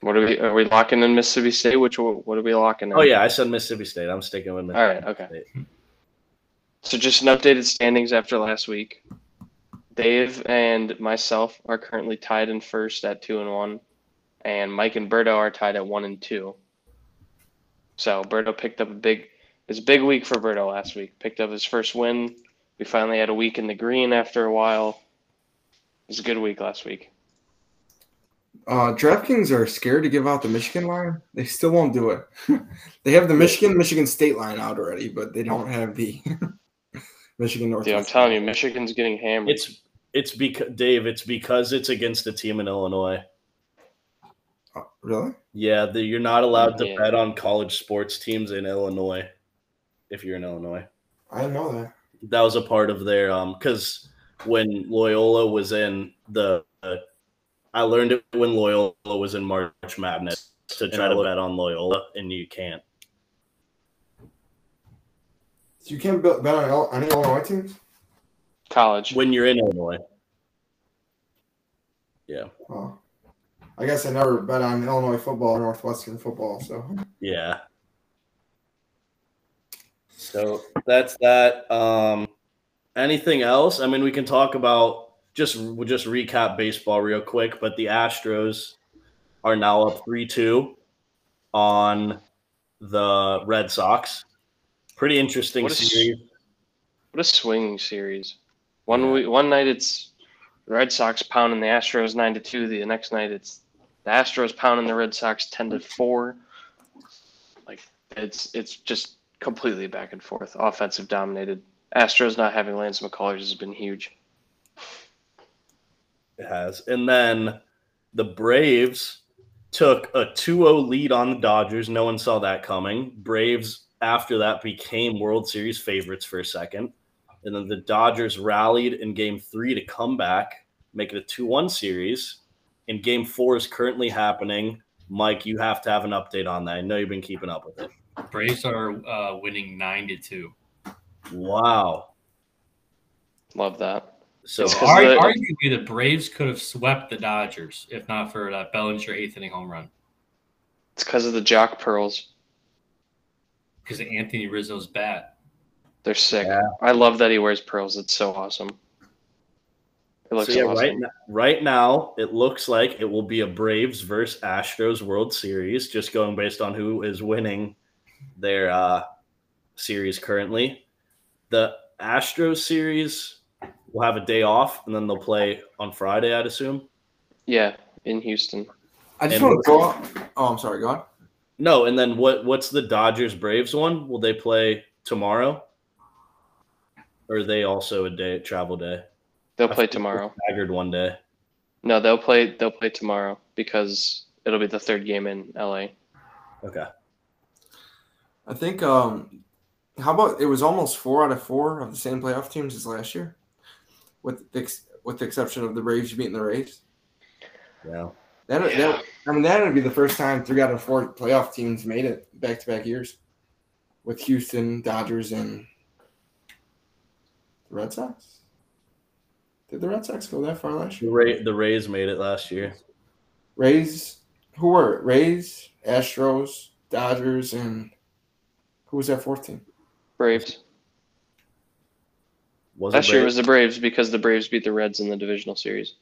What are we are we locking in Mississippi State? Which what are we locking in? Oh yeah, I said Mississippi State. I'm sticking with All Mississippi right, okay. State. So just an updated standings after last week. Dave and myself are currently tied in first at two and one, and Mike and Berto are tied at one and two. So Berto picked up a big, it was a big week for Berto last week. Picked up his first win. We finally had a week in the green after a while. It was a good week last week. Uh, DraftKings are scared to give out the Michigan line. They still won't do it. [laughs] they have the Michigan Michigan State line out already, but they don't have the [laughs] Michigan North. Yeah, I'm telling you, Michigan's getting hammered. It's it's because Dave. It's because it's against a team in Illinois. Oh, really? Yeah, the, you're not allowed to Yeah. bet on college sports teams in Illinois if you're in Illinois. I didn't know that. That was a part of their um because when Loyola was in the, uh, I learned it when Loyola was in March Madness to try to bet on Loyola, and you can't. So you can't bet bet on Ill- any Illinois teams? college. when you're in Illinois. Yeah, Oh. I guess I never bet on Illinois football or Northwestern football. So yeah. So that's that. Um, anything else? I mean, we can talk about just we'll just recap baseball real quick. But the Astros are now up three two on the Red Sox. Pretty interesting What a series. What a swinging series. One week, one night it's the Red Sox pounding the Astros nine to two. The next night it's the Astros pounding the Red Sox ten to four. Like it's it's just completely back and forth, offensive dominated. Astros not having Lance McCullers has been huge. It has. And then the Braves took a 2-0 lead on the Dodgers. No one saw that coming. Braves after that became World Series favorites for a second. And then the Dodgers rallied in game 3 to come back, make it a 2-1 series. And game 4 is currently happening. Mike, you have to have an update on that. I know you've been keeping up with it. Braves are uh, winning nine to two. Wow. Love that. So It's 'cause Ar- the- arguably, the Braves could have swept the Dodgers if not for that Bellinger eighth inning home run It's because of the Joc Pearls. because of Anthony Rizzo's bat. They're sick. Yeah. I love that he wears pearls. It's so awesome. It looks So yeah, awesome. right now, right now it looks like it will be a Braves versus Astros World Series, just going based on who is winning their uh, series currently. The Astros series will have a day off, and then they'll play on Friday, I'd assume. Yeah, in Houston. I just And want to go. On. Oh, I'm sorry. Go on. No, and then what? What's the Dodgers Braves one? Will they play tomorrow? Or are they also a day travel day? They'll I play tomorrow. they're Staggered one day. No, they'll play. They'll play tomorrow because it'll be the third game in LA. Okay. I think. Um, how about it was almost four out of four of the same playoff teams as last year, with the with the exception of the Braves beating the Rays. Yeah. That, Yeah. that I mean that would be the first time three out of four playoff teams made it back to back years, with Houston, Dodgers, and the Red Sox. Did the Red Sox go that far last The, year? Ray, the Rays made it last year. Rays. Who were it? Rays, Astros, Dodgers, and who was that fourth team? Braves. Was Last year was the Braves because the Braves beat the Reds in the divisional series.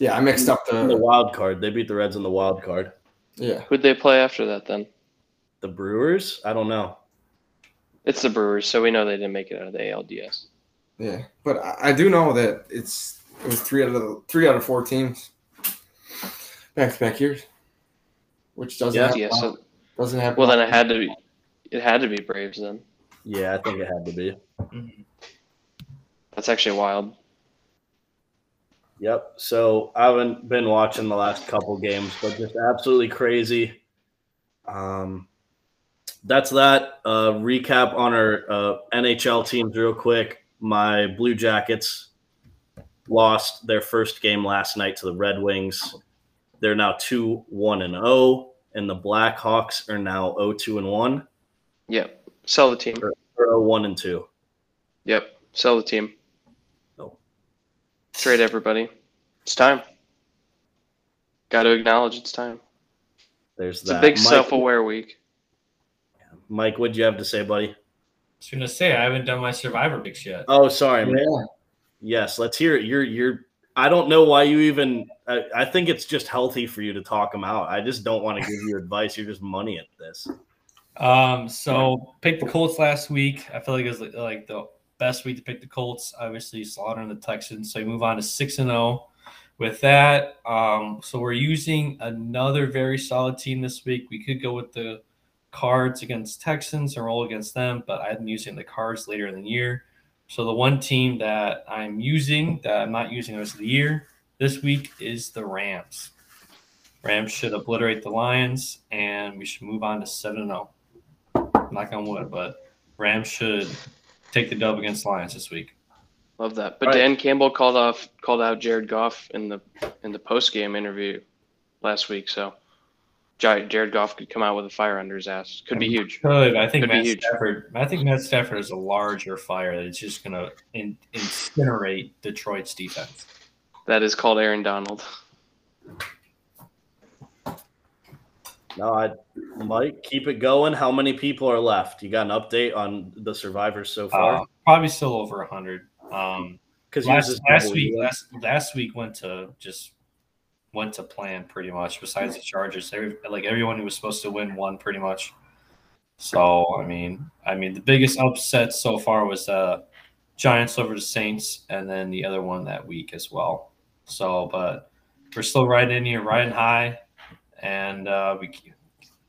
Yeah, I mixed up the the. wild card. They beat the Reds in the wild card. Yeah, Who'd they play after that then? The Brewers? I don't know. It's the Brewers, so we know they didn't make it out of the ALDS. yeah, but I, I do know that it's it was three out of the three out of four teams back to back years, which doesn't Yeah. happen, Yeah, so doesn't happen. well then it had to be it had to be Braves then. Yeah, I think it had to be. Mm-hmm. That's actually wild. Yep. So I haven't been watching the last couple games, but just absolutely crazy. Um, that's that. Uh, recap on our uh, NHL teams real quick. My Blue Jackets lost their first game last night to the Red Wings. They're now two one and zero, and the Blackhawks are now 0-2 and one Yep. Sell the team. or 0-1 and two. Yep. Sell the team. No. Trade everybody. It's time. Got to acknowledge it's time. There's It's that. a big Mike, self-aware week. Mike, what'd you have to say, buddy? I was gonna say I haven't done my Survivor picks yet. Oh, sorry, man. Yeah, Yes, let's hear it. You're you're. I don't know why you even. I, I think it's just healthy for you to talk them out. I just don't want to give you [laughs] advice. You're just money at this. Um, so picked the Colts last week. I feel like it was like the best week to pick the Colts. Obviously, slaughtering the Texans. So you move on to six and zero. with that, um, so we're using another very solid team this week. We could go with the Cards against Texans and roll against them, but I'm using the Cards later in the year. So the one team that I'm using that I'm not using the rest of the year this week is the Rams. Rams should obliterate the Lions, and we should move on to seven zero. Knock on wood, but Rams should take the dub against Lions this week. Love that. But Right. Dan Campbell called off called out Jared Goff in the in the post game interview last week. So Jar- Jared Goff could come out with a fire under his ass. Could be huge. Could I think Could be Matt huge. Stafford? I think Matt Stafford is a larger fire that's just going to in, incinerate Detroit's defense. That is called Aaron Donald. No, I Mike, keep it going. How many people are left? You got an update on the survivors so Uh, far? probably still over hundred. Um, Because last, last week, last, last week went to just went to plan pretty much. Besides the Chargers, every, like everyone who was supposed to win won pretty much. So I mean, I mean, the biggest upset so far was uh, Giants over the Saints, and then the other one that week as well. So, but we're still riding in here, riding high, and uh, we keep,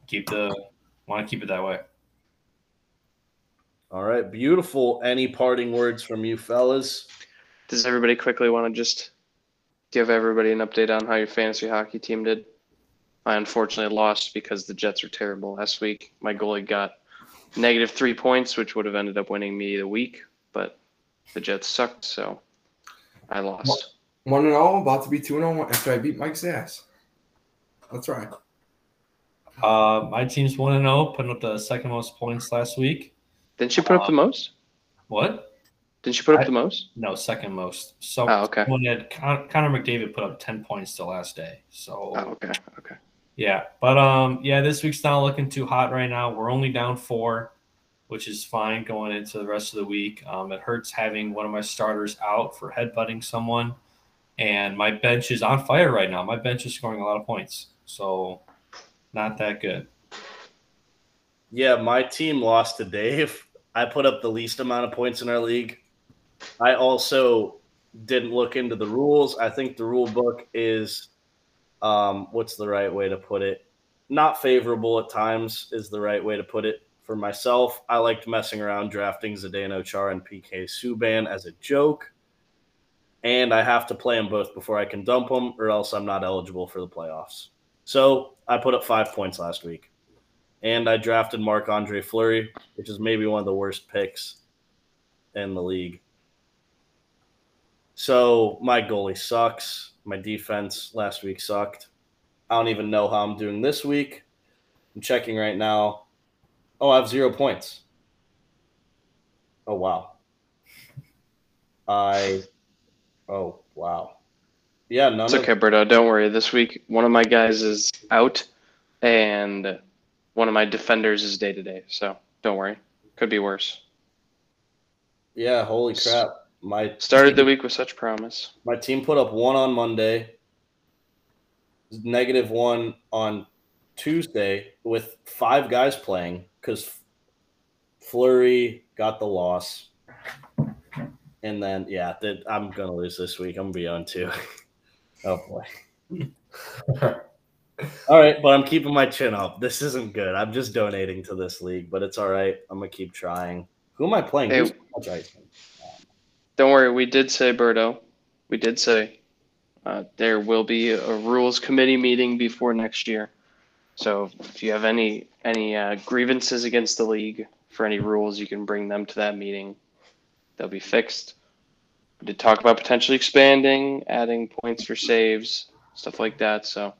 keep the want to keep it that way. All right, beautiful. Any parting words from you fellas? Does everybody quickly want to just give everybody an update on how your fantasy hockey team did? I unfortunately lost because the Jets are terrible last week. My goalie got negative three points, which would have ended up winning me the week, but the Jets sucked, so I lost. One and all, about to be two and zero after I beat Mike's ass. That's right. Uh, my team's one and zero, putting up the second most points last week. Didn't she put up the most? What? Didn't she put up I- the most? No, second most. So Oh, okay. when had Con- Connor McDavid put up ten points the last day. So Oh, okay. Okay. yeah, but um, yeah, this week's not looking too hot right now. We're only down four, which is fine going into the rest of the week. Um, it hurts having one of my starters out for headbutting someone, and my bench is on fire right now. My bench is scoring a lot of points, so not that good. Yeah, my team lost to Dave. I put up the least amount of points in our league. I also didn't look into the rules. I think the rule book is um, what's the right way to put it? Not favorable at times is the right way to put it. For myself, I liked messing around drafting Zdeno Char and PK Subban as a joke. And I have to play them both before I can dump them, or else I'm not eligible for the playoffs. So I put up five points last week and I drafted Marc Andre Fleury, which is maybe one of the worst picks in the league. So my goalie sucks. My defense last week sucked. I don't even know how I'm doing this week. I'm checking right now. Oh, I have zero points. Oh wow. I. Oh wow. Yeah, none It's of okay, Berto. Don't worry. This week, one of my guys is out, and one of my defenders is day to day. So don't worry. Could be worse. Yeah, holy crap. My Started the week with such promise. My team put up one on Monday, negative one on Tuesday with five guys playing because Fleury got the loss. And then, yeah, I'm going to lose this week. I'm going to be on two. [laughs] oh, boy. [laughs] all right, but I'm keeping my chin up. This isn't good. I'm just donating to this league, but it's all right. I'm going to keep trying. Who am I playing? Hey? Don't worry. We did say, Berto, we did say uh, there will be a rules committee meeting before next year. So if you have any any uh, grievances against the league for any rules, you can bring them to that meeting. They'll be fixed. We did talk about potentially expanding, adding points for saves, stuff like that. So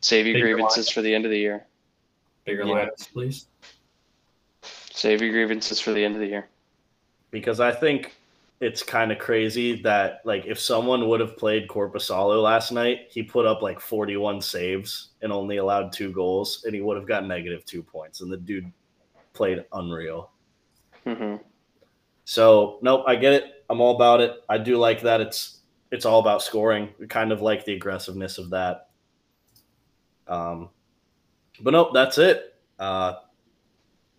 save your Bigger grievances for the end of the year. Bigger Yeah. lineups, please. Save your grievances for the end of the year. because I think it's kind of crazy that like if someone would have played Korpisalo last night, he put up like 41 saves and only allowed two goals, and he would have got negative two points. And the dude played unreal. Mm-hmm. So nope, I get it. I'm all about it. I do like that. It's it's all about scoring. Kind of like the aggressiveness of that. Um, but nope, that's it. Uh,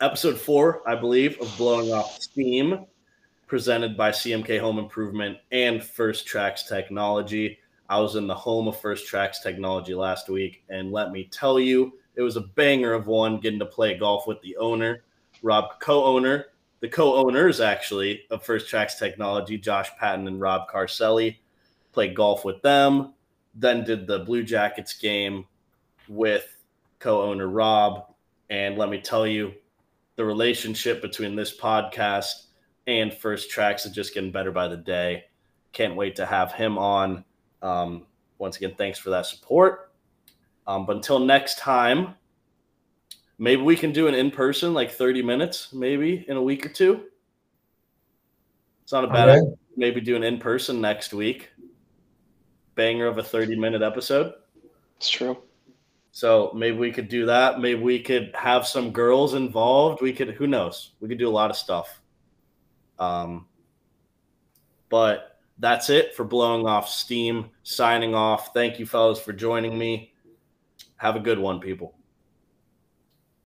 episode four, I believe, of blowing off steam, presented by CMK Home Improvement and First Tracks Technology. I was in the home of First Tracks Technology last week, and let me tell you, it was a banger of one getting to play golf with the owner, Rob, co-owner, the co-owners actually of First Tracks Technology, Josh Patton and Rob Carcelli. Played golf with them, then did the Blue Jackets game with co-owner Rob, and let me tell you, the relationship between this podcast and First Tracks is just getting better by the day. Can't wait to have him on. Um, once again, thanks for that support. Um, but until next time, maybe we can do an in person, like 30 minutes, maybe in a week or two. It's not a bad Okay. idea. Maybe do an in person next week. Banger of a 30 minute episode. It's true. So maybe we could do that. Maybe we could have some girls involved. We could, who knows? We could do a lot of stuff. Um, but that's it for blowing off steam. Signing off. Thank you, fellas, for joining me. Have a good one, people.